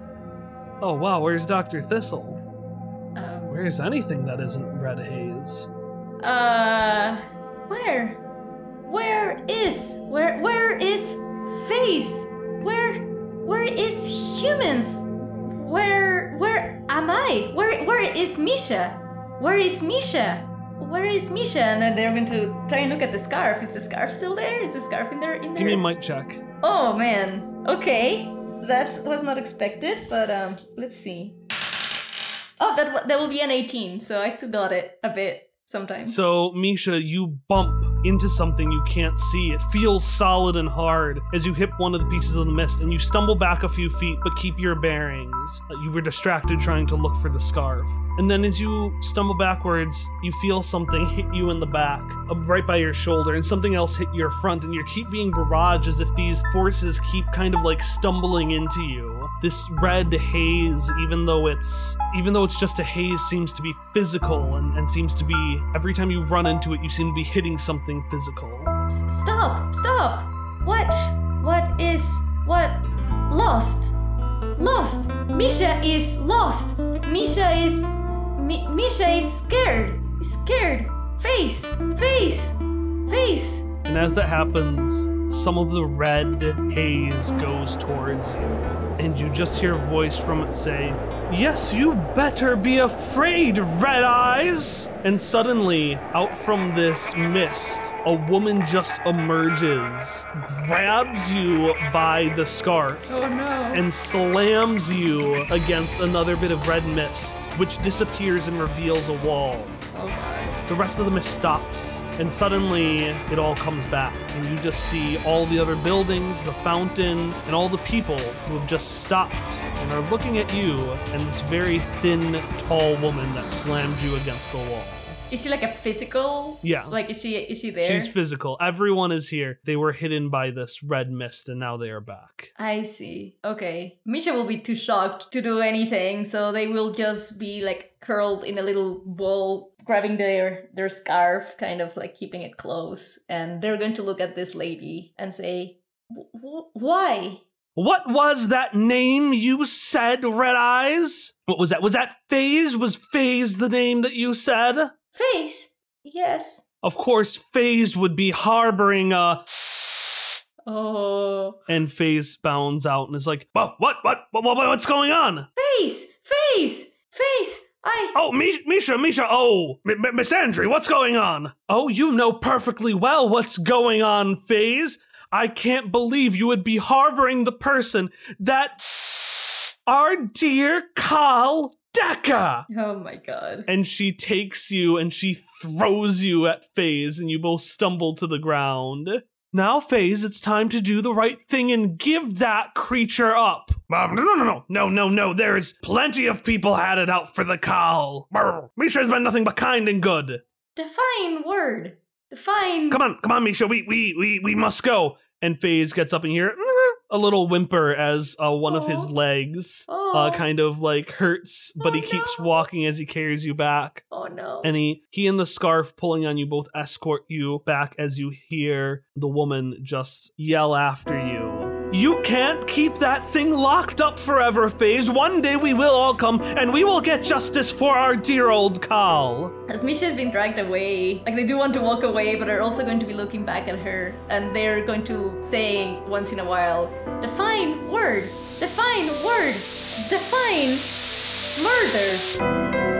Oh, wow, where's Dr. Thistle? Um, Where's anything that isn't red haze? uh, where? Where is? Where? Where is face? Where? Where is humans? Where? Where am I? Where? Where is Misha? Where is Misha? Where is Misha? And then they're going to try and look at the scarf. Is the scarf still there? Is the scarf in there? In there? Give me a mic check. Oh man. Okay. That was not expected, but um let's see. Oh, that that will be an 18, so I still got it a bit sometimes. So, Misha, you bump into something you can't see. It feels solid and hard as you hit one of the pieces of the mist and you stumble back a few feet but keep your bearings. Uh, You were distracted trying to look for the scarf. And then as you stumble backwards, you feel something hit you in the back, right by your shoulder, and something else hit your front, and you keep being barraged as if these forces keep kind of like stumbling into you. This red haze, even though it's even though it's just a haze, seems to be physical and, and seems to be every time you run into it, you seem to be hitting something physical. Stop! Stop! What? What is what? Lost. Lost. Misha is lost. Misha is Mi- Misha is scared. Scared. Face. Face. Face. And as that happens, some of the red haze goes towards you, and you just hear a voice from it say, Yes, you better be afraid, Red Eyes! And suddenly, out from this mist, a woman just emerges, grabs you by the scarf, Oh no. and slams you against another bit of red mist, which disappears and reveals a wall. Oh god. The rest of the mist stops, and suddenly it all comes back, and you just see all the other buildings, the fountain, and all the people who have just stopped and are looking at you and this very thin, tall woman that slammed you against the wall. Is she like a physical? Yeah. Like is she is she there? She's physical. Everyone is here. They were hidden by this red mist, and now they are back. I see. Okay. Misha will be too shocked to do anything, so they will just be like curled in a little ball, grabbing their their scarf, kind of like keeping it close, and they're going to look at this lady and say, "W- w- "Why? What was that name you said, Red Eyes? What was that? Was that Phase? Was Phase the name that you said? phase Yes. Of course, Phase would be harboring a. Oh, And Phase bounds out and is like, "What? What? What? What? what what's going on? face, face, face. I. Oh, Mi- Misha, Misha. Oh, M- M- Miss Andre, what's going on? Oh, you know perfectly well what's going on, Phase. I can't believe you would be harboring the person that our dear Carl Decker. Oh my god. And she takes you and she throws you at Phase, and you both stumble to the ground. Now, Phase, it's time to do the right thing and give that creature up. Um, no, no, no, no, no, no, no. There's plenty of people had it out for the Carl. Brr. Misha's been nothing but kind and good. Define word. Define. Come on, come on, Misha. We, we, we, we must go. And Phase gets up and here a little whimper as uh, one of his legs uh, kind of like hurts, but Oh, he keeps no. walking as he carries you back. Oh no. And he, he and the scarf pulling on you both escort you back as you hear the woman just yell after you. You can't keep that thing locked up forever, Phase. One day we will all come and we will get justice for our dear old Carl. As Misha's been dragged away, like they do want to walk away, but are also going to be looking back at her, and they're going to say once in a while, "Define word, define word, define murder."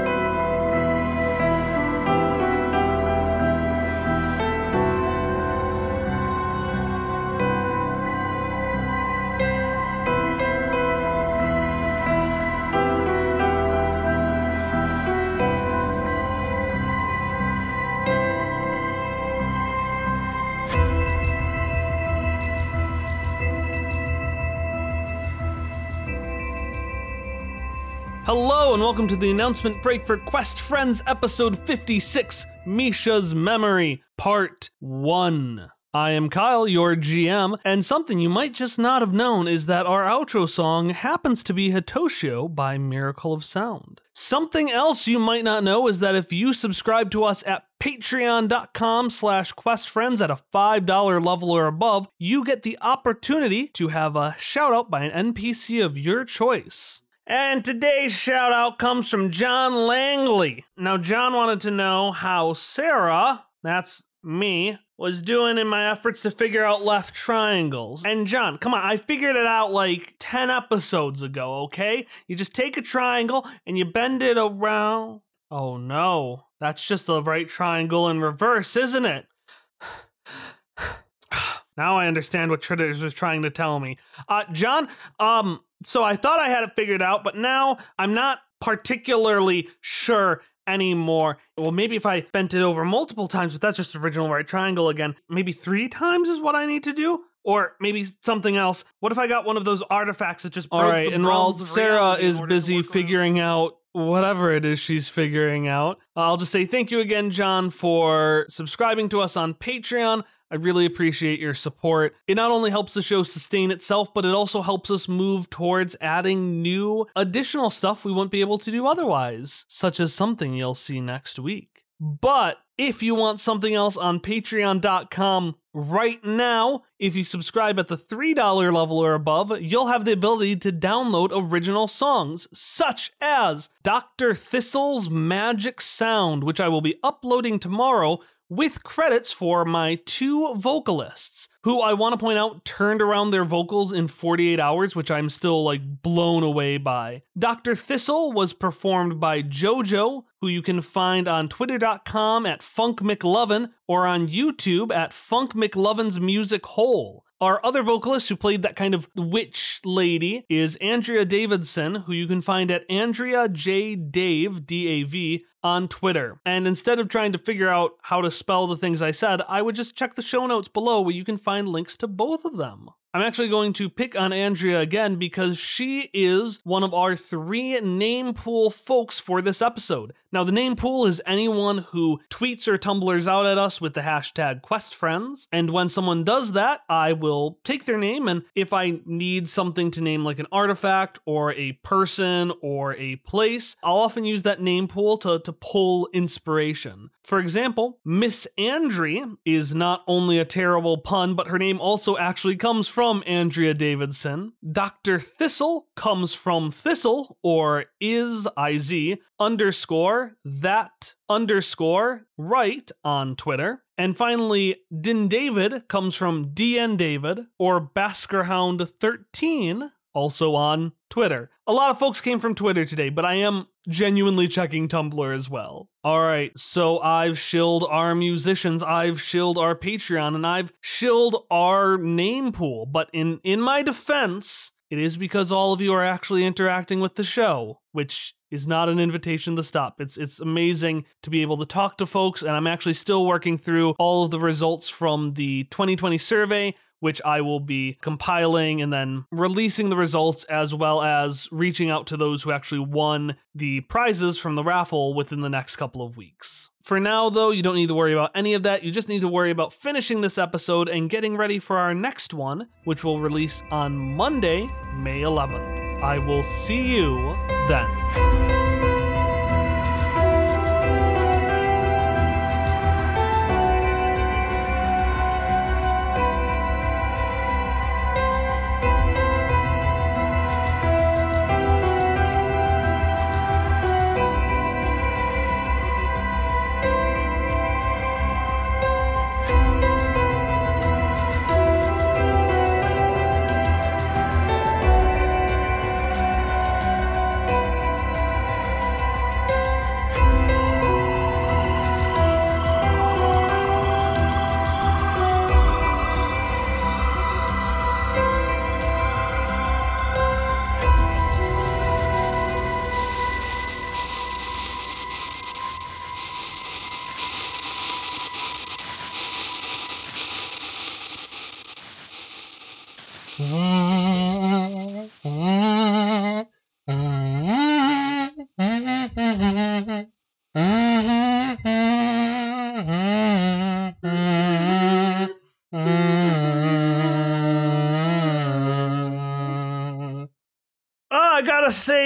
Hello, and welcome to the announcement break for Quest Friends episode 56 Misha's Memory, Part 1. I am Kyle, your GM, and something you might just not have known is that our outro song happens to be Hitoshio by Miracle of Sound. Something else you might not know is that if you subscribe to us at patreon.com slash questfriends at a $5 level or above, you get the opportunity to have a shout out by an NPC of your choice. And today's shout out comes from John Langley. Now, John wanted to know how Sarah, that's me, was doing in my efforts to figure out left triangles. And John, come on, I figured it out like 10 episodes ago, okay? You just take a triangle and you bend it around. Oh no, that's just a right triangle in reverse, isn't it? Now I understand what Tritters was trying to tell me. Uh, John, um, so I thought I had it figured out, but now I'm not particularly sure anymore. Well, maybe if I bent it over multiple times, but that's just original right triangle again. Maybe three times is what I need to do? Or maybe something else. What if I got one of those artifacts that just All broke right, and while Sarah is busy around- figuring out whatever it is she's figuring out, I'll just say thank you again, John, for subscribing to us on Patreon. I really appreciate your support. It not only helps the show sustain itself, but it also helps us move towards adding new additional stuff we wouldn't be able to do otherwise, such as something you'll see next week. But if you want something else on patreon.com right now, if you subscribe at the $3 level or above, you'll have the ability to download original songs, such as Dr. Thistle's Magic Sound, which I will be uploading tomorrow with credits for my two vocalists, who I want to point out turned around their vocals in 48 hours, which I'm still like blown away by. Dr. Thistle was performed by JoJo, who you can find on twitter.com at Funk McLovin or on YouTube at Funk McLovin's Music Hole. Our other vocalist who played that kind of witch lady is Andrea Davidson, who you can find at Andrea J. Dave, D A V, on Twitter. And instead of trying to figure out how to spell the things I said, I would just check the show notes below where you can find links to both of them. I'm actually going to pick on Andrea again because she is one of our three name pool folks for this episode. Now, the name pool is anyone who tweets or tumblers out at us with the hashtag QuestFriends. And when someone does that, I will take their name. And if I need something to name like an artifact or a person or a place, I'll often use that name pool to, to pull inspiration. For example, Miss Andre is not only a terrible pun, but her name also actually comes from Andrea Davidson. Dr. Thistle comes from Thistle, or is IZ underscore that underscore right on Twitter. And finally, Din David comes from DN David or Baskerhound13, also on Twitter. A lot of folks came from Twitter today, but I am genuinely checking Tumblr as well. All right, so I've shilled our musicians, I've shilled our Patreon, and I've shilled our name pool. But in in my defense, it is because all of you are actually interacting with the show, which is not an invitation to stop. It's it's amazing to be able to talk to folks, and I'm actually still working through all of the results from the 2020 survey, which I will be compiling and then releasing the results as well as reaching out to those who actually won the prizes from the raffle within the next couple of weeks. For now, though, you don't need to worry about any of that. You just need to worry about finishing this episode and getting ready for our next one, which will release on Monday, May 11th. I will see you then.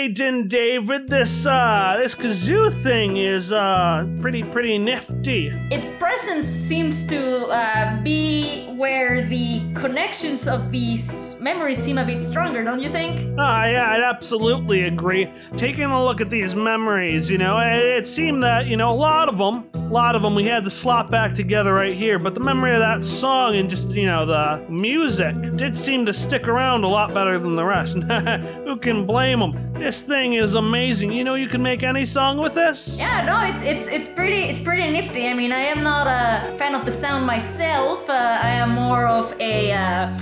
Din David, this uh this kazoo thing is uh pretty pretty nifty. Its presence seems to uh, be where the connections of these memories seem a bit stronger, don't you think? Ah, yeah, I'd absolutely agree. Taking a look at these memories, you know, it, it seemed that you know a lot of them, a lot of them, we had to slot back together right here. But the memory of that song and just you know the music did seem to stick around a lot better than the rest. Who can blame them? This thing is amazing. You know, you can make any song with this. Yeah, no, it's it's it's pretty it's pretty nifty. I mean, I am not a fan of the sound myself. Uh, I am more of a uh,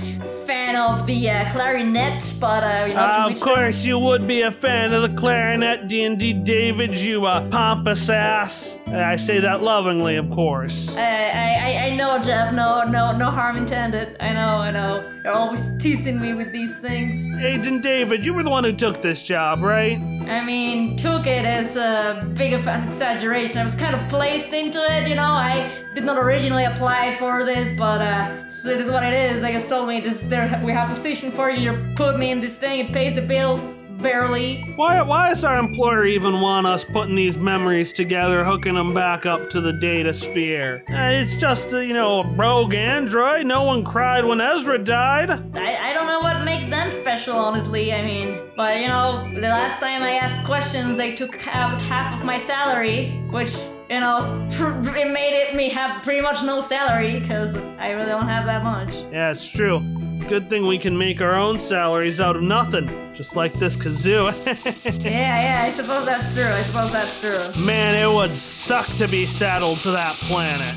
fan of the uh, clarinet, but uh, you know, to Ah, of course, you would be a fan of the clarinet, Din David, you uh, pompous ass. I say that lovingly, of course. I, I, I know, Jeff. No, no, no harm intended. I know, I know. You're always teasing me with these things. Aiden David, you were the one who took this job, right? I mean, took it as a big of an exaggeration. I was kind of placed into it, you know. I did not originally apply for this, but uh, so it is what it is. They just told me this is there. We have a position for you. You put me in this thing. It pays the bills barely. Why, why does our employer even want us putting these memories together, hooking them back up to the data sphere? Uh, it's just, uh, you know, a rogue android. No one cried when Ezra died. I, I don't know what makes them special, honestly. I mean, but you know, the last time I asked questions, they took out half of my salary, which you know, it made it me have pretty much no salary because I really don't have that much. Yeah, it's true. Good thing we can make our own salaries out of nothing, just like this kazoo. Yeah, yeah, I suppose that's true. I suppose that's true. Man, it would suck to be saddled to that planet.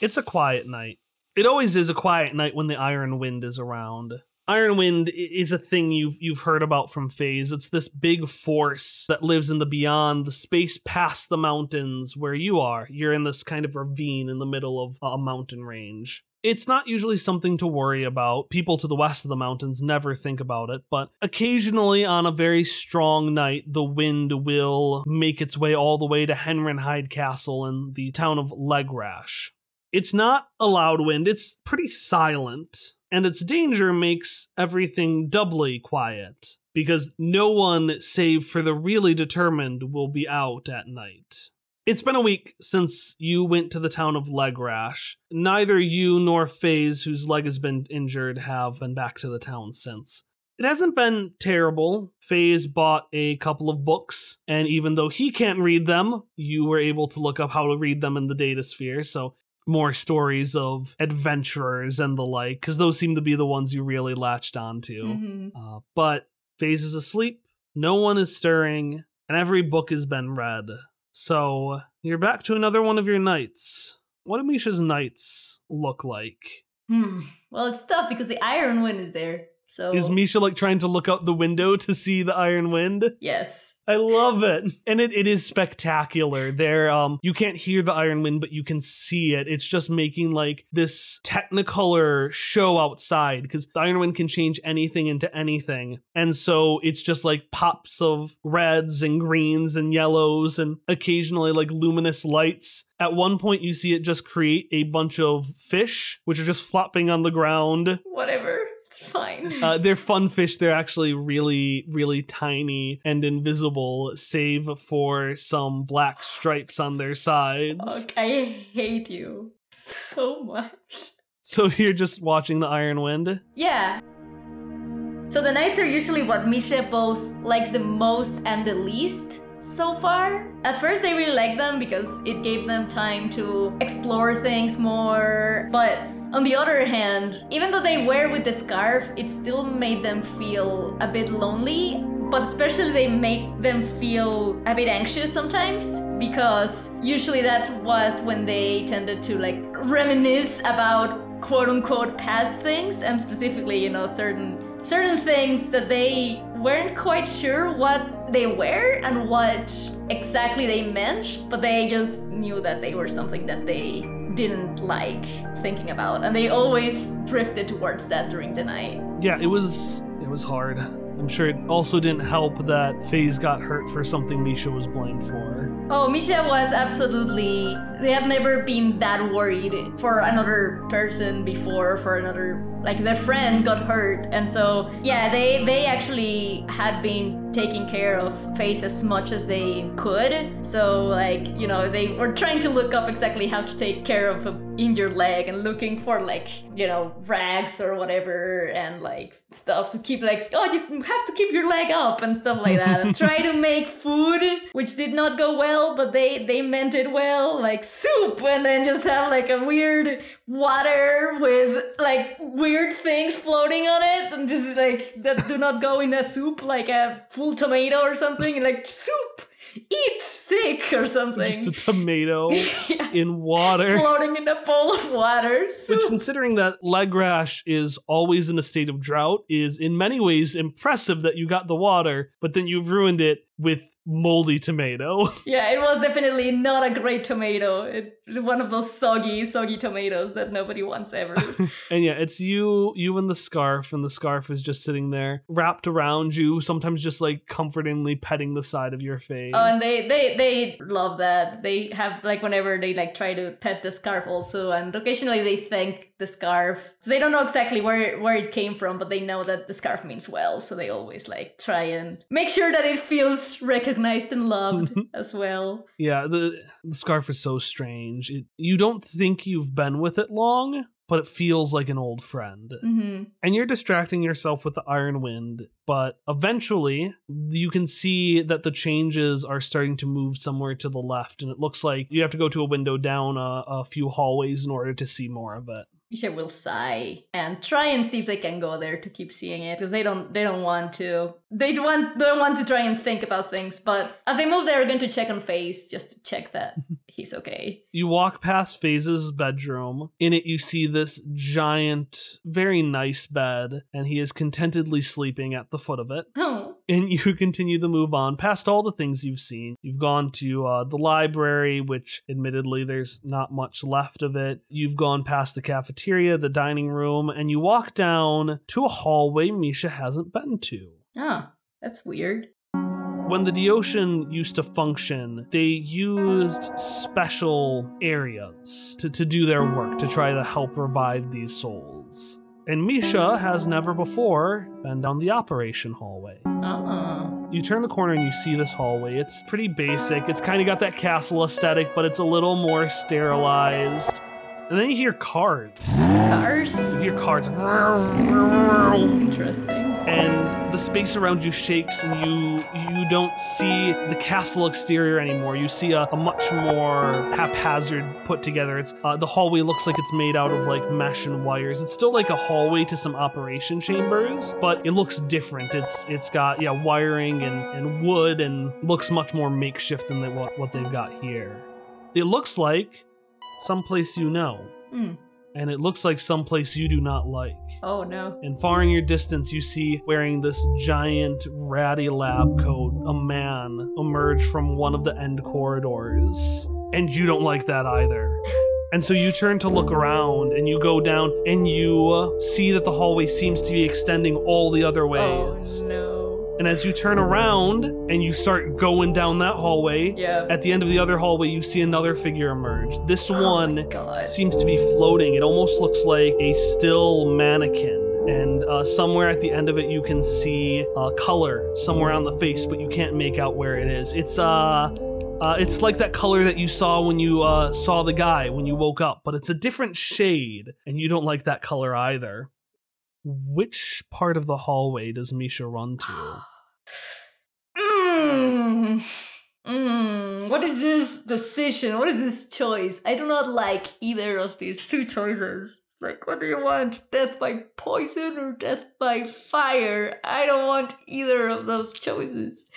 It's a quiet night. It always is a quiet night when the Iron Wind is around. Iron Wind is a thing you've you've heard about from Phase. It's this big force that lives in the beyond, the space past the mountains where you are. You're in this kind of ravine in the middle of a mountain range. It's not usually something to worry about. People to the west of the mountains never think about it, but occasionally on a very strong night, the wind will make its way all the way to Henrenhide Castle in the town of Legrash. It's not a loud wind, it's pretty silent, and its danger makes everything doubly quiet because no one, save for the really determined, will be out at night. It's been a week since you went to the town of Legrash. Neither you nor Faze, whose leg has been injured, have been back to the town since. It hasn't been terrible. Faze bought a couple of books, and even though he can't read them, you were able to look up how to read them in the data sphere, so more stories of adventurers and the like, because those seem to be the ones you really latched onto. Mhm. Uh, but Faze is asleep, no one is stirring, and every book has been read. So you're back to another one of your nights. What do Misha's nights look like? Hmm. Well, it's tough because the Iron Wind is there. So Is Misha like trying to look out the window to see the Iron Wind? yes. I love it. And it, it is spectacular. There um you can't hear the Iron Wind, but you can see it. It's just making like this technicolor show outside because the Iron Wind can change anything into anything. And so it's just like pops of reds and greens and yellows and occasionally like luminous lights. At one point you see it just create a bunch of fish which are just flopping on the ground. Whatever. Fine. Uh, they're fun fish. They're actually really, really tiny and invisible, save for some black stripes on their sides. Fuck, I hate you so much. So you're just watching the Iron Wind? Yeah. So the nights are usually what Misha both likes the most and the least so far. At first, they really liked them because it gave them time to explore things more. But on the other hand, even though they were with the scarf, it still made them feel a bit lonely. But especially, they make them feel a bit anxious sometimes because usually that was when they tended to like reminisce about quote unquote past things and specifically you know certain certain things that they weren't quite sure what they were and what exactly they meant but they just knew that they were something that they didn't like thinking about and they always drifted towards that during the night Yeah, it was it was hard. I'm sure it also didn't help that Phase got hurt for something Misha was blamed for. Oh, Misha was absolutely. They have never been that worried for another person before, for another. Like their friend got hurt, and so yeah, they they actually had been taking care of Face as much as they could. So like you know they were trying to look up exactly how to take care of a injured leg and looking for like you know rags or whatever and like stuff to keep like oh you have to keep your leg up and stuff like that and try to make food which did not go well but they they meant it well like soup and then just have like a weird water with like weird things floating on it and just like that do not go in a soup like a full tomato or something like soup eat sick or something Just a tomato in water. floating in a bowl of water soup. Which, considering that Legrash is always in a state of drought, is in many ways impressive that you got the water, but then you've ruined it with moldy tomato. Yeah, it was definitely not a great tomato. It, one of those soggy, soggy tomatoes that nobody wants ever. and yeah, it's you, you and the scarf, and the scarf is just sitting there, wrapped around you, sometimes just like comfortingly petting the side of your face. oh, and they, they, they love that. They have like whenever they like try to pet the scarf also, and occasionally they thank the scarf. So they don't know exactly where where it came from, but they know that the scarf means well. So they always like try and make sure that it feels recognized and loved as well. Yeah, the, the scarf is so strange. It, you don't think you've been with it long, but it feels like an old friend. hmm And you're distracting yourself with the iron wind, but eventually you can see that the changes are starting to move somewhere to the left, and it looks like you have to go to a window down a, a few hallways in order to see more of it. Misha will sigh and try and see if they can go there to keep seeing it because they don't they don't want to they want don't want to try and think about things but as they move they're going to check on face just to check that he's okay You walk past Phase's bedroom. In it, you see this giant, very nice bed, and he is contentedly sleeping at the foot of it. oh and you continue to move on past all the things you've seen. You've gone to uh, the library, which admittedly there's not much left of it. You've gone past the cafeteria, the dining room, and you walk down to a hallway Misha hasn't been to. Oh that's weird When the Deocean used to function, they used special areas to, to do their work, to try to help revive these souls. And Misha has never before been down the operation hallway. uh-uh You turn the corner and you see this hallway. It's pretty basic. It's kind of got that castle aesthetic, but it's a little more sterilized. And then you hear cards. cars You hear cards. interesting And the space around you shakes and you you don't see the castle exterior anymore. You see a, a much more haphazard put together. It's uh, the hallway looks like it's made out of like mesh and wires. It's still like a hallway to some operation chambers, but it looks different. It's it's got yeah wiring and, and wood and looks much more makeshift than they, what what they've got here. It looks like someplace you know, Hmm. and it looks like someplace you do not like. oh no And far in your distance, you see wearing this giant ratty lab coat a man emerge from one of the end corridors. And you don't like that either. And so you turn to look around and you go down and you uh, see that the hallway seems to be extending all the other ways. oh no And as you turn around and you start going down that hallway, yeah at the end of the other hallway, you see another figure emerge. This Oh one seems to be floating. It almost looks like a still mannequin. And uh, somewhere at the end of it, you can see uh, color somewhere on the face, but you can't make out where it is. It's uh, uh, it's like that color that you saw when you uh, saw the guy when you woke up, but it's a different shade, and you don't like that color either. Which part of the hallway does Misha run to? Mm. Mm. What is this decision? What is this choice? I do not like either of these two choices. Like, what do you want? Death by poison or death by fire? I don't want either of those choices.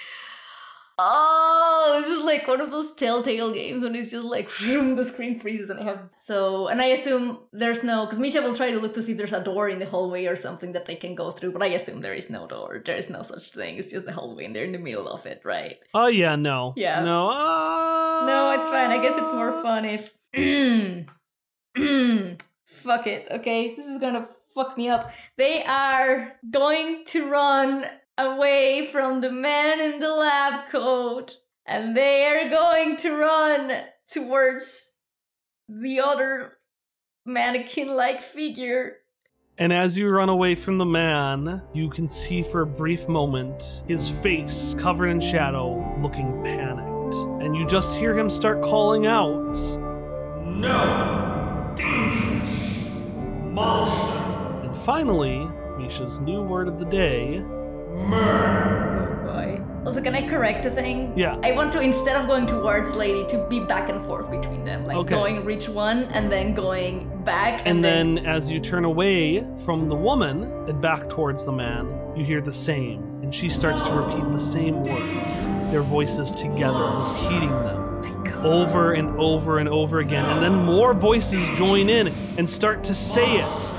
Oh, this is like one of those telltale games when it's just like the screen freezes and I have so and I assume there's no because Misha will try to look to see if there's a door in the hallway or something that they can go through, but I assume there is no door. There is no such thing. It's just the hallway and they're in the middle of it, right? Oh yeah, no, Yeah. no. Uh... No, it's fine. I guess it's more fun if. fuck it, okay? This is gonna fuck me up. They are going to run away from the man in the lab coat. and they are going to run towards the other mannequin like figure. And as you run away from the man, you can see for a brief moment his face covered in shadow, looking panicked. And you just hear him start calling out No! Dangerous! Monster! And finally, Misha's new word of the day Murder! Oh boy. Also, can I correct a thing? Yeah. I want to, instead of going towards Lady, to be back and forth between them. Like Okay. going reach one and then going back. And then, as you turn away from the woman and back towards the man, you hear the same. And she starts to repeat the same words, their voices together, repeating them over and over and over again. And then more voices join in and start to say it.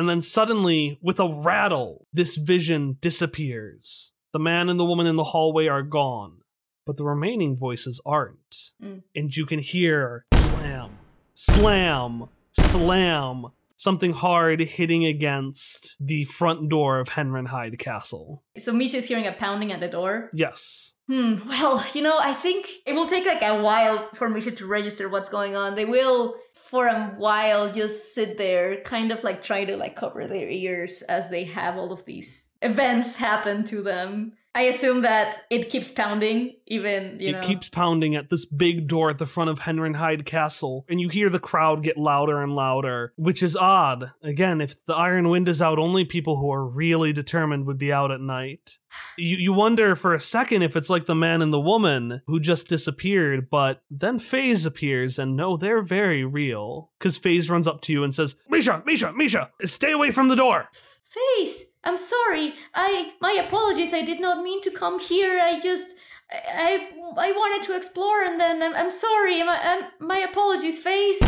And then suddenly, with a rattle, this vision disappears. The man and the woman in the hallway are gone, but the remaining voices aren't. Mm. And you can hear slam, slam, slam, something hard hitting against the front door of Henrenheide Castle. So Misha's hearing a pounding at the door. Yes. Hmm. Well, you know, I think it will take like a while for Misha to register what's going on. They will, for a while, just sit there, kind of like try to like cover their ears as they have all of these events happen to them. I assume that it keeps pounding, even you it know. keeps pounding at this big door at the front of Henrenheide Castle, and you hear the crowd get louder and louder, which is odd. Again, if the Iron Wind is out, only people who are really determined would be out at night. You, you wonder for a second if it's like the man and the woman who just disappeared, but then Phase appears, and no, they're very real. Because Phase runs up to you and says, Misha, Misha, Misha, stay away from the door. Phase, I'm sorry. I my apologies. I did not mean to come here. I just I I, I wanted to explore, and then I'm, I'm sorry. My um, my apologies, Phase.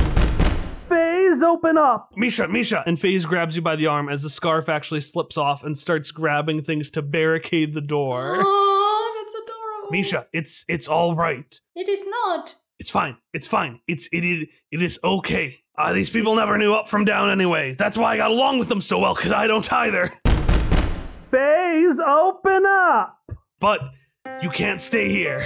Phase, open up! Misha, Misha! And Phase grabs you by the arm as the scarf actually slips off and starts grabbing things to barricade the door. Oh, that's adorable. Misha, it's it's all right. It is not. It's fine. It's fine. It's it is it is okay. Uh, these people never knew up from down anyway. That's why I got along with them so well, because I don't either. Phase, open up! But you can't stay here.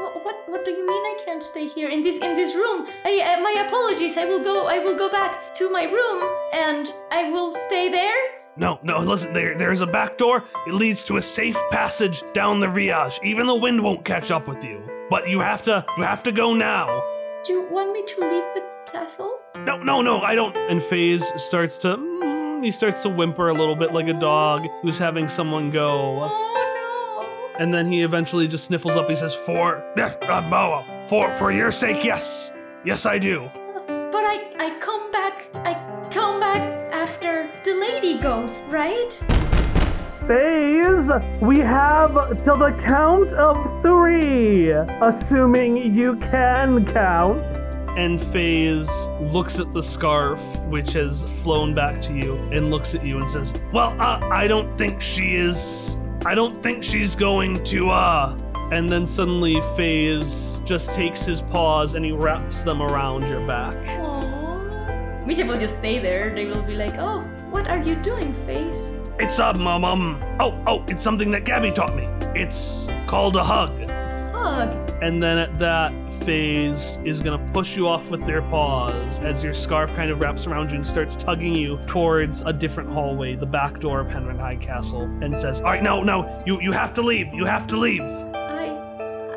What, what what do you mean I can't stay here in this in this room? I, uh, my apologies. I will go I will go back to my room and I will stay there. No, no, listen, there, there's a back door. It leads to a safe passage down the Riage. Even the wind won't catch up with you. But you have to, you have to go now. Do you want me to leave the castle? No, no, no, I don't. And Phase starts to, mm, he starts to whimper a little bit like a dog who's having someone go. Oh no. And then he eventually just sniffles up. He says, "For, yeah, uh, Moa, for, for your sake, yes, yes, I do." But I I come back I come back after the lady goes, right? Phase, we have till the count of three, assuming you can count. And Phase looks at the scarf, which has flown back to you, and looks at you and says, Well, uh, I don't think she is. I don't think she's going to, uh. And then suddenly Phase just takes his paws and he wraps them around your back. Aww. Misha will just stay there. They will be like, oh, what are you doing, Phase? It's a mum, um, oh, oh, it's something that Gabby taught me. It's called a hug. Hug. And then at that phase is gonna push you off with their paws as your scarf kind of wraps around you and starts tugging you towards a different hallway, the back door of Henrenheim Castle, and says, Alright, no, no, you you have to leave, you have to leave. I,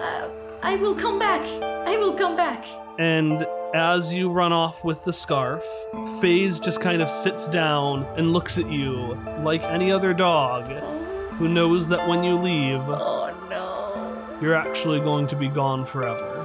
uh, I will come back. I will come back. And as you run off with the scarf, Phase just kind of sits down and looks at you like any other dog who knows that when you leave, Oh. You're actually going to be gone forever.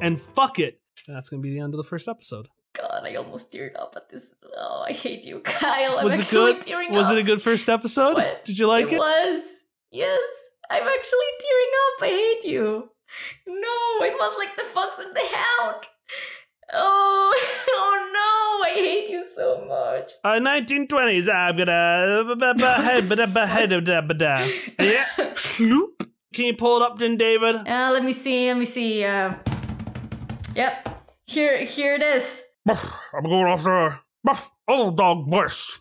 And fuck it. That's going to be the end of the first episode. God. I almost teared up at this. Oh, I hate you, Kyle. I'm Was it actually good? Was up. it a good first episode? What? Did you like it? It was. Yes. I'm actually tearing up. I hate you. No, it was like the fox and the hound. Oh, oh no, I hate you so much. Uh, 1920s. I'm gonna head, but head of da Yeah. Can you pull it up, then, David? Uh, let me see, let me see. Uh, yep. Here, here it is. I'm going after old dog voice.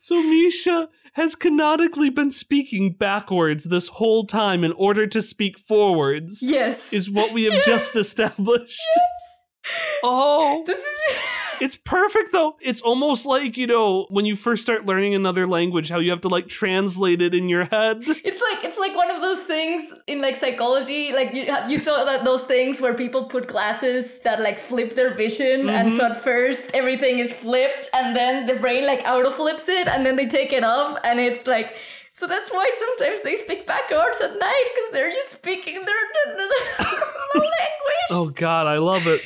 So Misha has canonically been speaking backwards this whole time in order to speak forwards. Yes. Is what we have just established. Yes. Oh, this is. it's perfect though. It's almost like, you know, when you first start learning another language, how you have to like translate it in your head. It's like it's like one of those things in like psychology. Like you you saw that those things where people put glasses that like flip their vision, and mm-hmm. so at first everything is flipped, and then the brain like auto flips it, and then they take it off, and it's like. So that's why sometimes they speak backwards at night because they're just speaking their, their, their language. Oh god, I love it.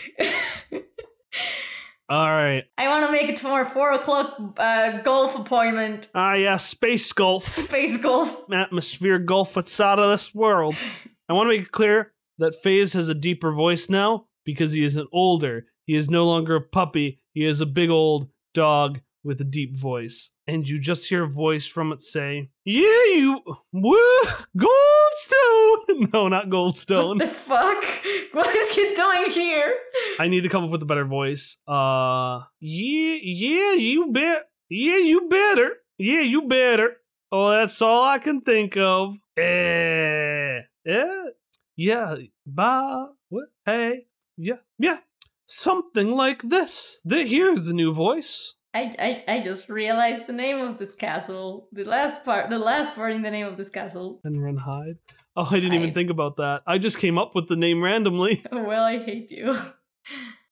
All right. I want to make it for a four o'clock uh, golf appointment, Ah, yeah, space golf. space golf. atmosphere golf. What's out of this world. I want to make it clear that Phase has a deeper voice now because he is an older. He is no longer a puppy. He is a big old dog with a deep voice. And you just hear a voice from it say, Yeah, you. Woo, Goldstone! no, not Goldstone. The fuck? What is he doing here? I need to come up with a better voice. Uh, yeah, yeah, you bet. Yeah, you better. Yeah, you better. Oh, that's all I can think of. Eh, yeah, yeah, ba, what? Hey, yeah, yeah, something like this. The, here's a new voice. I, I I just realized the name of this castle. The last part, the last part in the name of this castle. And run hide. Oh, I didn't even think about that. I just came up with the name randomly. Well, I hate you.